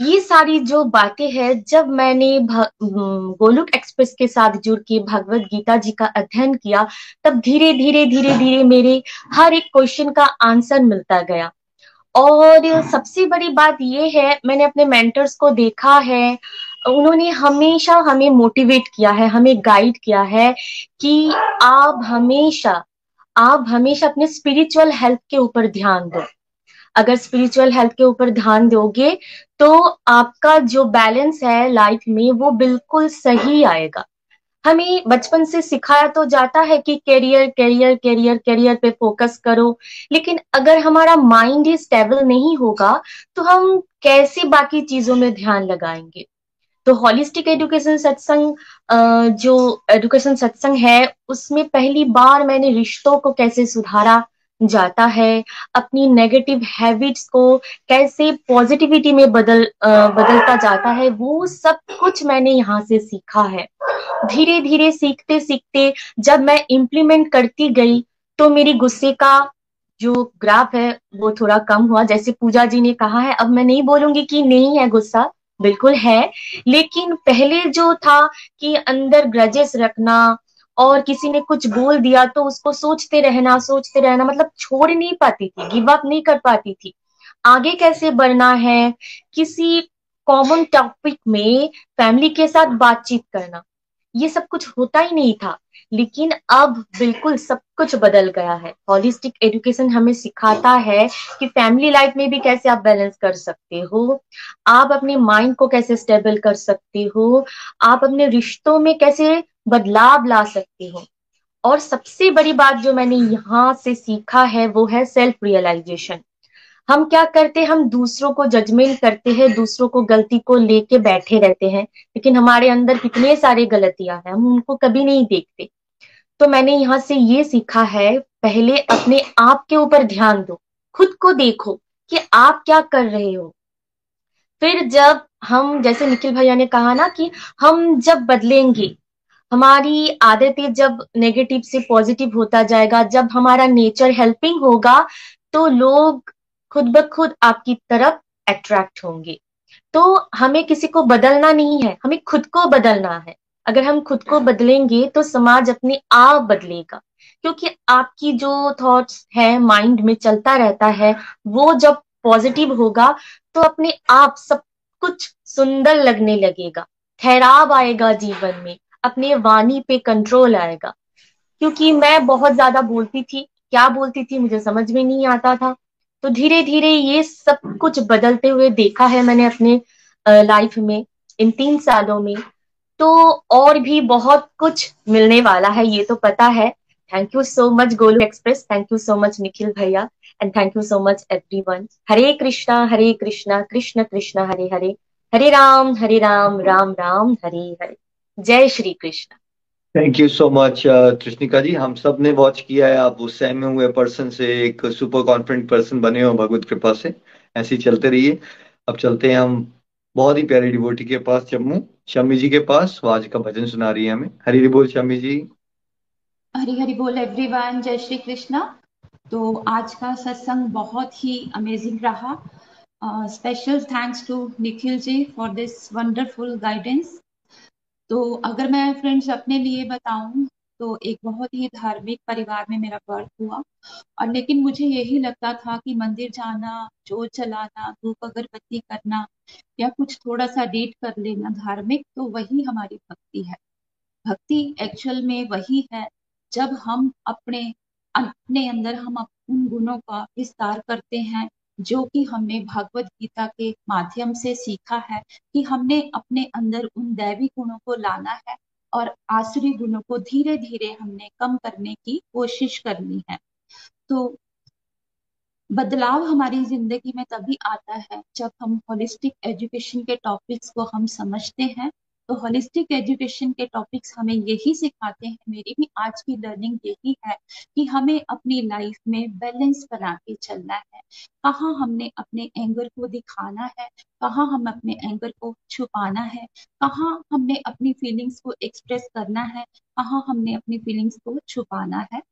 G: ये सारी जो बातें हैं, जब मैंने गोलुक एक्सप्रेस के साथ जुड़ के भगवत गीता जी का अध्ययन किया, तब धीरे धीरे धीरे धीरे मेरे हर एक क्वेश्चन का आंसर मिलता गया। और सबसे बड़ी बात ये है, मैंने अपने मेंटर्स को देखा है, उन्होंने हमेशा हमें मोटिवेट किया है, हमें गाइड किया है कि आप हमेशा आप हमेशा अपने स्पिरिचुअल हेल्थ के ऊपर ध्यान दो। अगर स्पिरिचुअल हेल्थ के ऊपर ध्यान दोगे तो आपका जो बैलेंस है लाइफ में, वो बिल्कुल सही आएगा। हमें बचपन से सिखाया तो जाता है कि करियर करियर करियर करियर पे फोकस करो, लेकिन अगर हमारा माइंड ही स्टेबल नहीं होगा तो हम कैसे बाकी चीज़ों में ध्यान लगाएँगे? तो हॉलिस्टिक एजुकेशन सत्संग जो एजुकेशन सत्संग है, उसमें पहली बार मैंने रिश्तों को कैसे सुधारा जाता है, अपनी नेगेटिव हैबिट्स को कैसे पॉजिटिविटी में बदल बदलता जाता है, वो सब कुछ मैंने यहाँ से सीखा है। धीरे धीरे सीखते सीखते जब मैं इम्प्लीमेंट करती गई तो मेरी गुस्से का जो ग्राफ है, वो थोड़ा कम हुआ। जैसे पूजा जी ने कहा है, अब मैं नहीं बोलूँगी कि नहीं है गुस्सा, बिल्कुल है। लेकिन पहले जो था कि अंदर ग्रजेस रखना और किसी ने कुछ बोल दिया तो उसको सोचते रहना सोचते रहना मतलब छोड़ नहीं पाती थी गिव अप नहीं कर पाती थी। आगे कैसे बढ़ना है? किसी कॉमन टॉपिक में फैमिली के साथ बातचीत करना। ये सब कुछ होता ही नहीं था। लेकिन अब बिल्कुल सब कुछ बदल गया है। हॉलिस्टिक एजुकेशन हमें सिखाता है कि फैमिली लाइफ में भी कैसे आप बैलेंस कर सकते हो। आप अपने माइंड को कैसे स्टेबल कर सकते हो। आप अपने रिश्तों में कैसे बदलाव ला सकते हो। और सबसे बड़ी बात जो मैंने यहाँ से सीखा है वो है सेल्फ रियलाइजेशन हम क्या करते हैं? हम दूसरों को जजमेंट करते हैं, दूसरों को गलती को लेके बैठे रहते हैं। लेकिन हमारे अंदर कितने सारे गलतियाँ हैं, हम उनको कभी नहीं देखते। तो मैंने यहाँ से ये सीखा है, पहले अपने आप के ऊपर ध्यान दो। खुद को देखो कि आप क्या कर रहे हो। फिर जब हम, जैसे निखिल भैया ने कहा ना कि हम जब बदलेंगे, हमारी आदतें जब नेगेटिव से पॉजिटिव होता जाएगा, जब हमारा नेचर हेल्पिंग होगा तो लोग खुद ब खुद आपकी तरफ़ अट्रैक्ट होंगे। तो हमें किसी को बदलना नहीं है, हमें खुद को बदलना है। अगर हम खुद को बदलेंगे तो समाज अपने आप बदलेगा। क्योंकि आपकी जो थॉट्स है माइंड में चलता रहता है, वो जब पॉजिटिव होगा तो अपने आप सब कुछ सुंदर लगने लगेगा। ठहराव आएगा जीवन में, अपने वाणी पे कंट्रोल आएगा। क्योंकि मैं बहुत ज़्यादा बोलती थी, क्या बोलती थी मुझे समझ में नहीं आता था। तो धीरे धीरे ये सब कुछ बदलते हुए देखा है मैंने अपने लाइफ में, इन तीन सालों में। तो और भी बहुत कुछ मिलने वाला है, ये तो पता है। Thank you so much Golu express thank you so much Nikhil भैया. And thank you so much everyone Hare Krishna Hare Krishna Krishna Krishna Hare Hare Hare Ram Hare Ram Ram Ram Hare Hare जय Shri Krishna
A: thank you so much Krishnika ji हम सबने watch किया है। आप उस सहमे हुए person से, एक सुपर कॉन्फिडेंट पर्सन बने हो भगवत कृपा से। ऐसे ही चलते रहिए। अब चलते हैं हम बहुत ही प्यारी डिवोटी के पास जम्मू शमी जी के पास। वो आज का भजन सुना रही है हमें। हरी हरी बोल शमी जी।
H: हरी हरी बोल एवरीवन जय श्री कृष्णा। तो आज का सत्संग बहुत ही अमेजिंग रहा। Special thanks to Nikhil ji for this wonderful guidance तो अगर मैं फ्रेंड्स अपने लिए बताऊँ तो एक बहुत ही धार्मिक परिवार में मेरा बर्थ हुआ। और लेकिन मुझे यही लगता था कि मंदिर जाना जोत चलाना, धूप अगरबत्ती करना या कुछ थोड़ा सा रीड कर लेना धार्मिक तो वही हमारी भक्ति है। भक्ति एक्चुअल में वही है, जब हम अपने अपने अंदर हम उन गुणों का विस्तार करते हैं जो कि हमने भगवत गीता के माध्यम से सीखा है कि हमने अपने अंदर उन दैवी गुणों को लाना है और आसुरी गुणों को धीरे धीरे हमने कम करने की कोशिश करनी है। तो बदलाव हमारी ज़िंदगी में तभी आता है जब हम होलिस्टिक एजुकेशन के टॉपिक्स को हम समझते हैं तो होलिस्टिक एजुकेशन के टॉपिक्स हमें यही सिखाते हैं, मेरी भी आज की लर्निंग यही है कि हमें अपनी लाइफ में बैलेंस बना के चलना है। कहाँ हमने अपने एंगर को दिखाना है, कहाँ हम अपने एंगर को छुपाना है, कहाँ हमने अपनी फीलिंग्स को एक्सप्रेस करना है, कहाँ हमने अपनी फीलिंग्स को छुपाना है।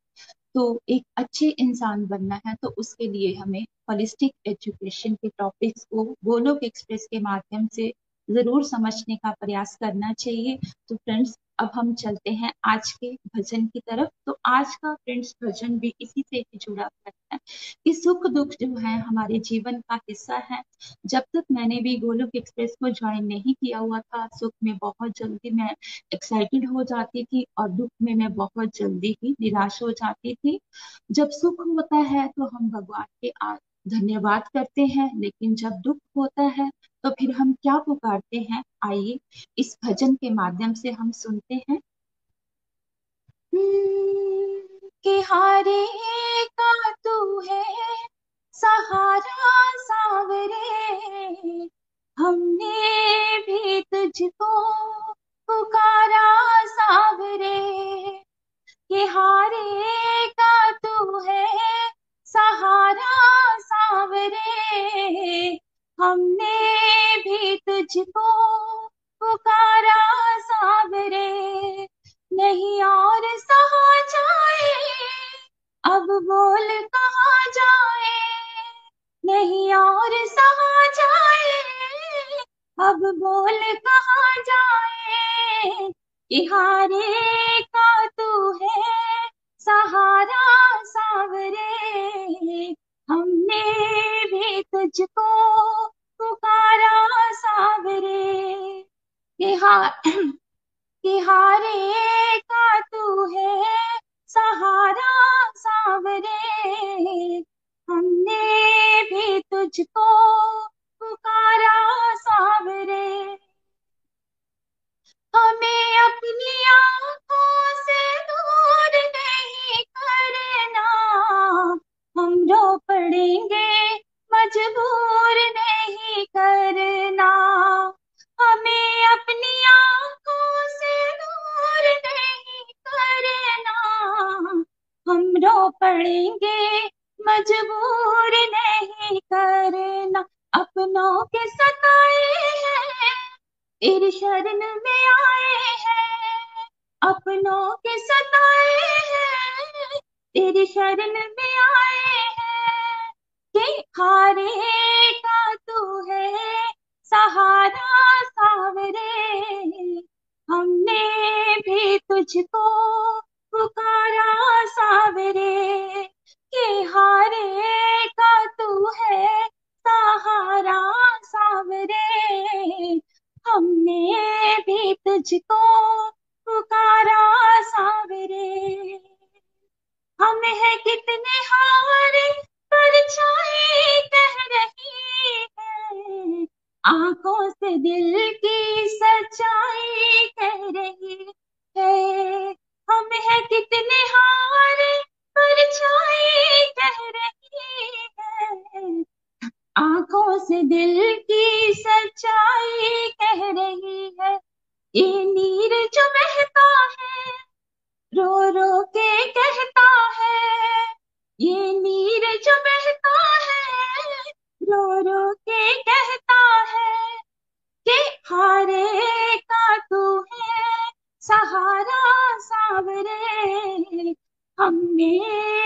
H: तो एक अच्छे इंसान बनना है तो उसके लिए हमें होलिस्टिक एजुकेशन के टॉपिक्स को, गोलोक एक्सप्रेस के माध्यम से ज़रूर समझने का प्रयास करना चाहिए। तो फ्रेंड्स अब हम चलते हैं आज के भजन की तरफ़। तो आज का फ्रेंड्स भजन भी इसी से ही जुड़ा हुआ है कि सुख दुख जो है हमारे जीवन का हिस्सा है। जब तक मैंने भी गोलोक एक्सप्रेस को ज्वाइन नहीं किया हुआ था, सुख में बहुत जल्दी मैं एक्साइटेड हो जाती थी और दुख में मैं बहुत जल्दी ही निराश हो जाती थी। जब सुख होता है तो हम भगवान के धन्यवाद करते हैं, लेकिन जब दुख होता है तो फिर हम क्या पुकारते हैं? आइए, इस भजन के माध्यम से हम सुनते हैं। कि हारे का तू है, सहारा सावरे, हमने भी तुझको पुकारा सावरे। कि हारे का तू है सहारा सावरे, हमने भी तुझको पुकारा सावरे। नहीं और सहा जाए, अब बोल कहा जाए। नहीं और सहा जाए, अब बोल कहा जाए। कि हारे का तू है सहारा कि की सच्चाई कह रही है। ये नीर जो बहता है, रो रो के कहता है। ये नीर जो बहता है, रो रो के कहता है कि हारे का तू है, सहारा सावरे। हमने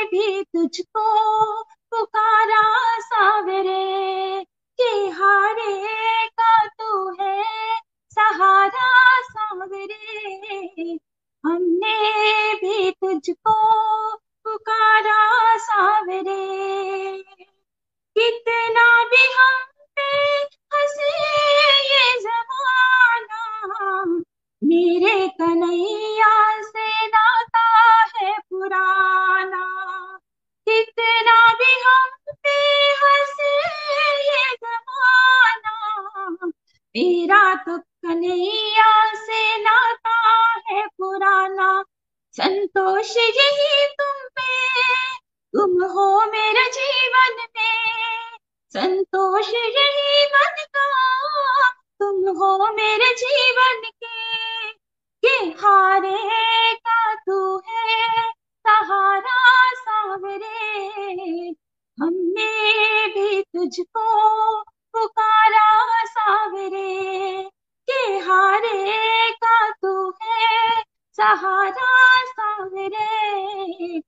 H: भी तुझको पुकारा सावरे। कि हारे का तू है, सहारा सावरे। हमने भी तुझको पुकारा सावरे। कितना भी हम पे हंसे ये जमाना, मेरे कन्हैया से नाता है पुराना। कितना भी हम पे मेरा तो कन्हैया से नाता है पुराना। संतोष यही तुम पे। तुम हो मेरे जीवन में। संतोष यही मन का। तुम हो मेरे जीवन के। के हारे का तू है। सहारा सावरे। हमने भी तुझको पुकारा सावरे, के हारे का तू है सहारा सावरे।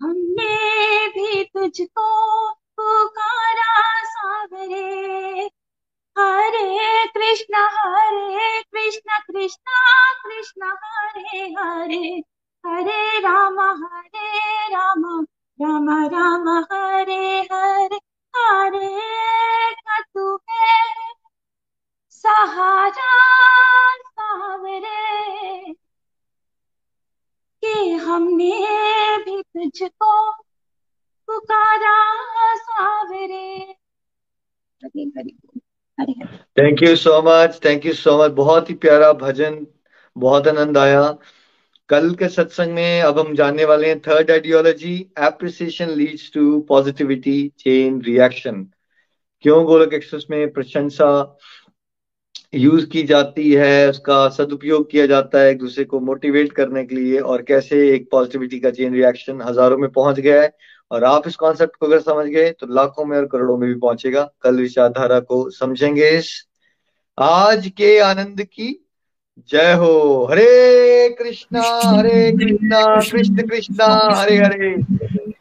H: हमने भी तुझको पुकारा सावरे, हरे कृष्ण हरे कृष्ण कृष्ण कृष्ण, हरे हरे हरे राम हरे राम। राम राम, हरे हरे हरे का है सहारा, सावरे। कि हमने भी तुझको पुकारा, सावरे।
A: Thank you so much thank you so much बहुत ही प्यारा भजन, बहुत आनंद आया। कल के सत्संग में अब हम जानने वाले हैं third ideology appreciation leads to positivity chain reaction क्यों गोलक एक्सप्रेस में प्रशंसा यूज़ की जाती है, उसका सदुपयोग किया जाता है एक दूसरे को मोटिवेट करने के लिए, और कैसे एक पॉजिटिविटी का चेन रिएक्शन हज़ारों में पहुँच गया है। और आप इस कॉन्सेप्ट को अगर समझ गए तो लाखों में और करोड़ों में भी पहुंचेगा। कल विचारधारा को समझेंगे इस। आज के आनंद की जय हो। Hare Krishna Hare Krishna Krishna Krishna Hare Hare.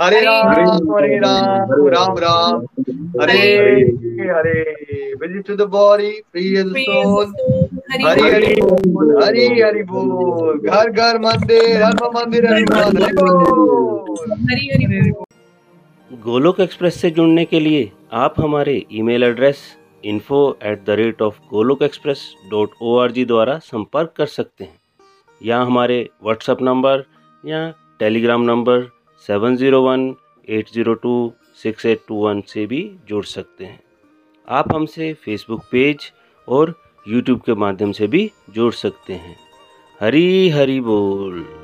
A: Hare Ram Hare Ram Ram Ram. Hare Hare. Visit to the body free as soul Hari Hari बोल हरि हरि बोल। घर घर मंदिर हर मंदिर। हरि बोल।
F: हरी हरी बोल।
I: गोलोक एक्सप्रेस से जुड़ने के लिए आप हमारे email address info at the rate of Golok express dot O R G द्वारा संपर्क कर सकते हैं। या हमारे व्हाट्सएप नंबर या Telegram number seven zero one eight zero two six eight two one से भी जुड़ सकते हैं। आप हमसे फेसबुक पेज और यूट्यूब के माध्यम से भी जुड़ सकते हैं। हरी हरी बोल।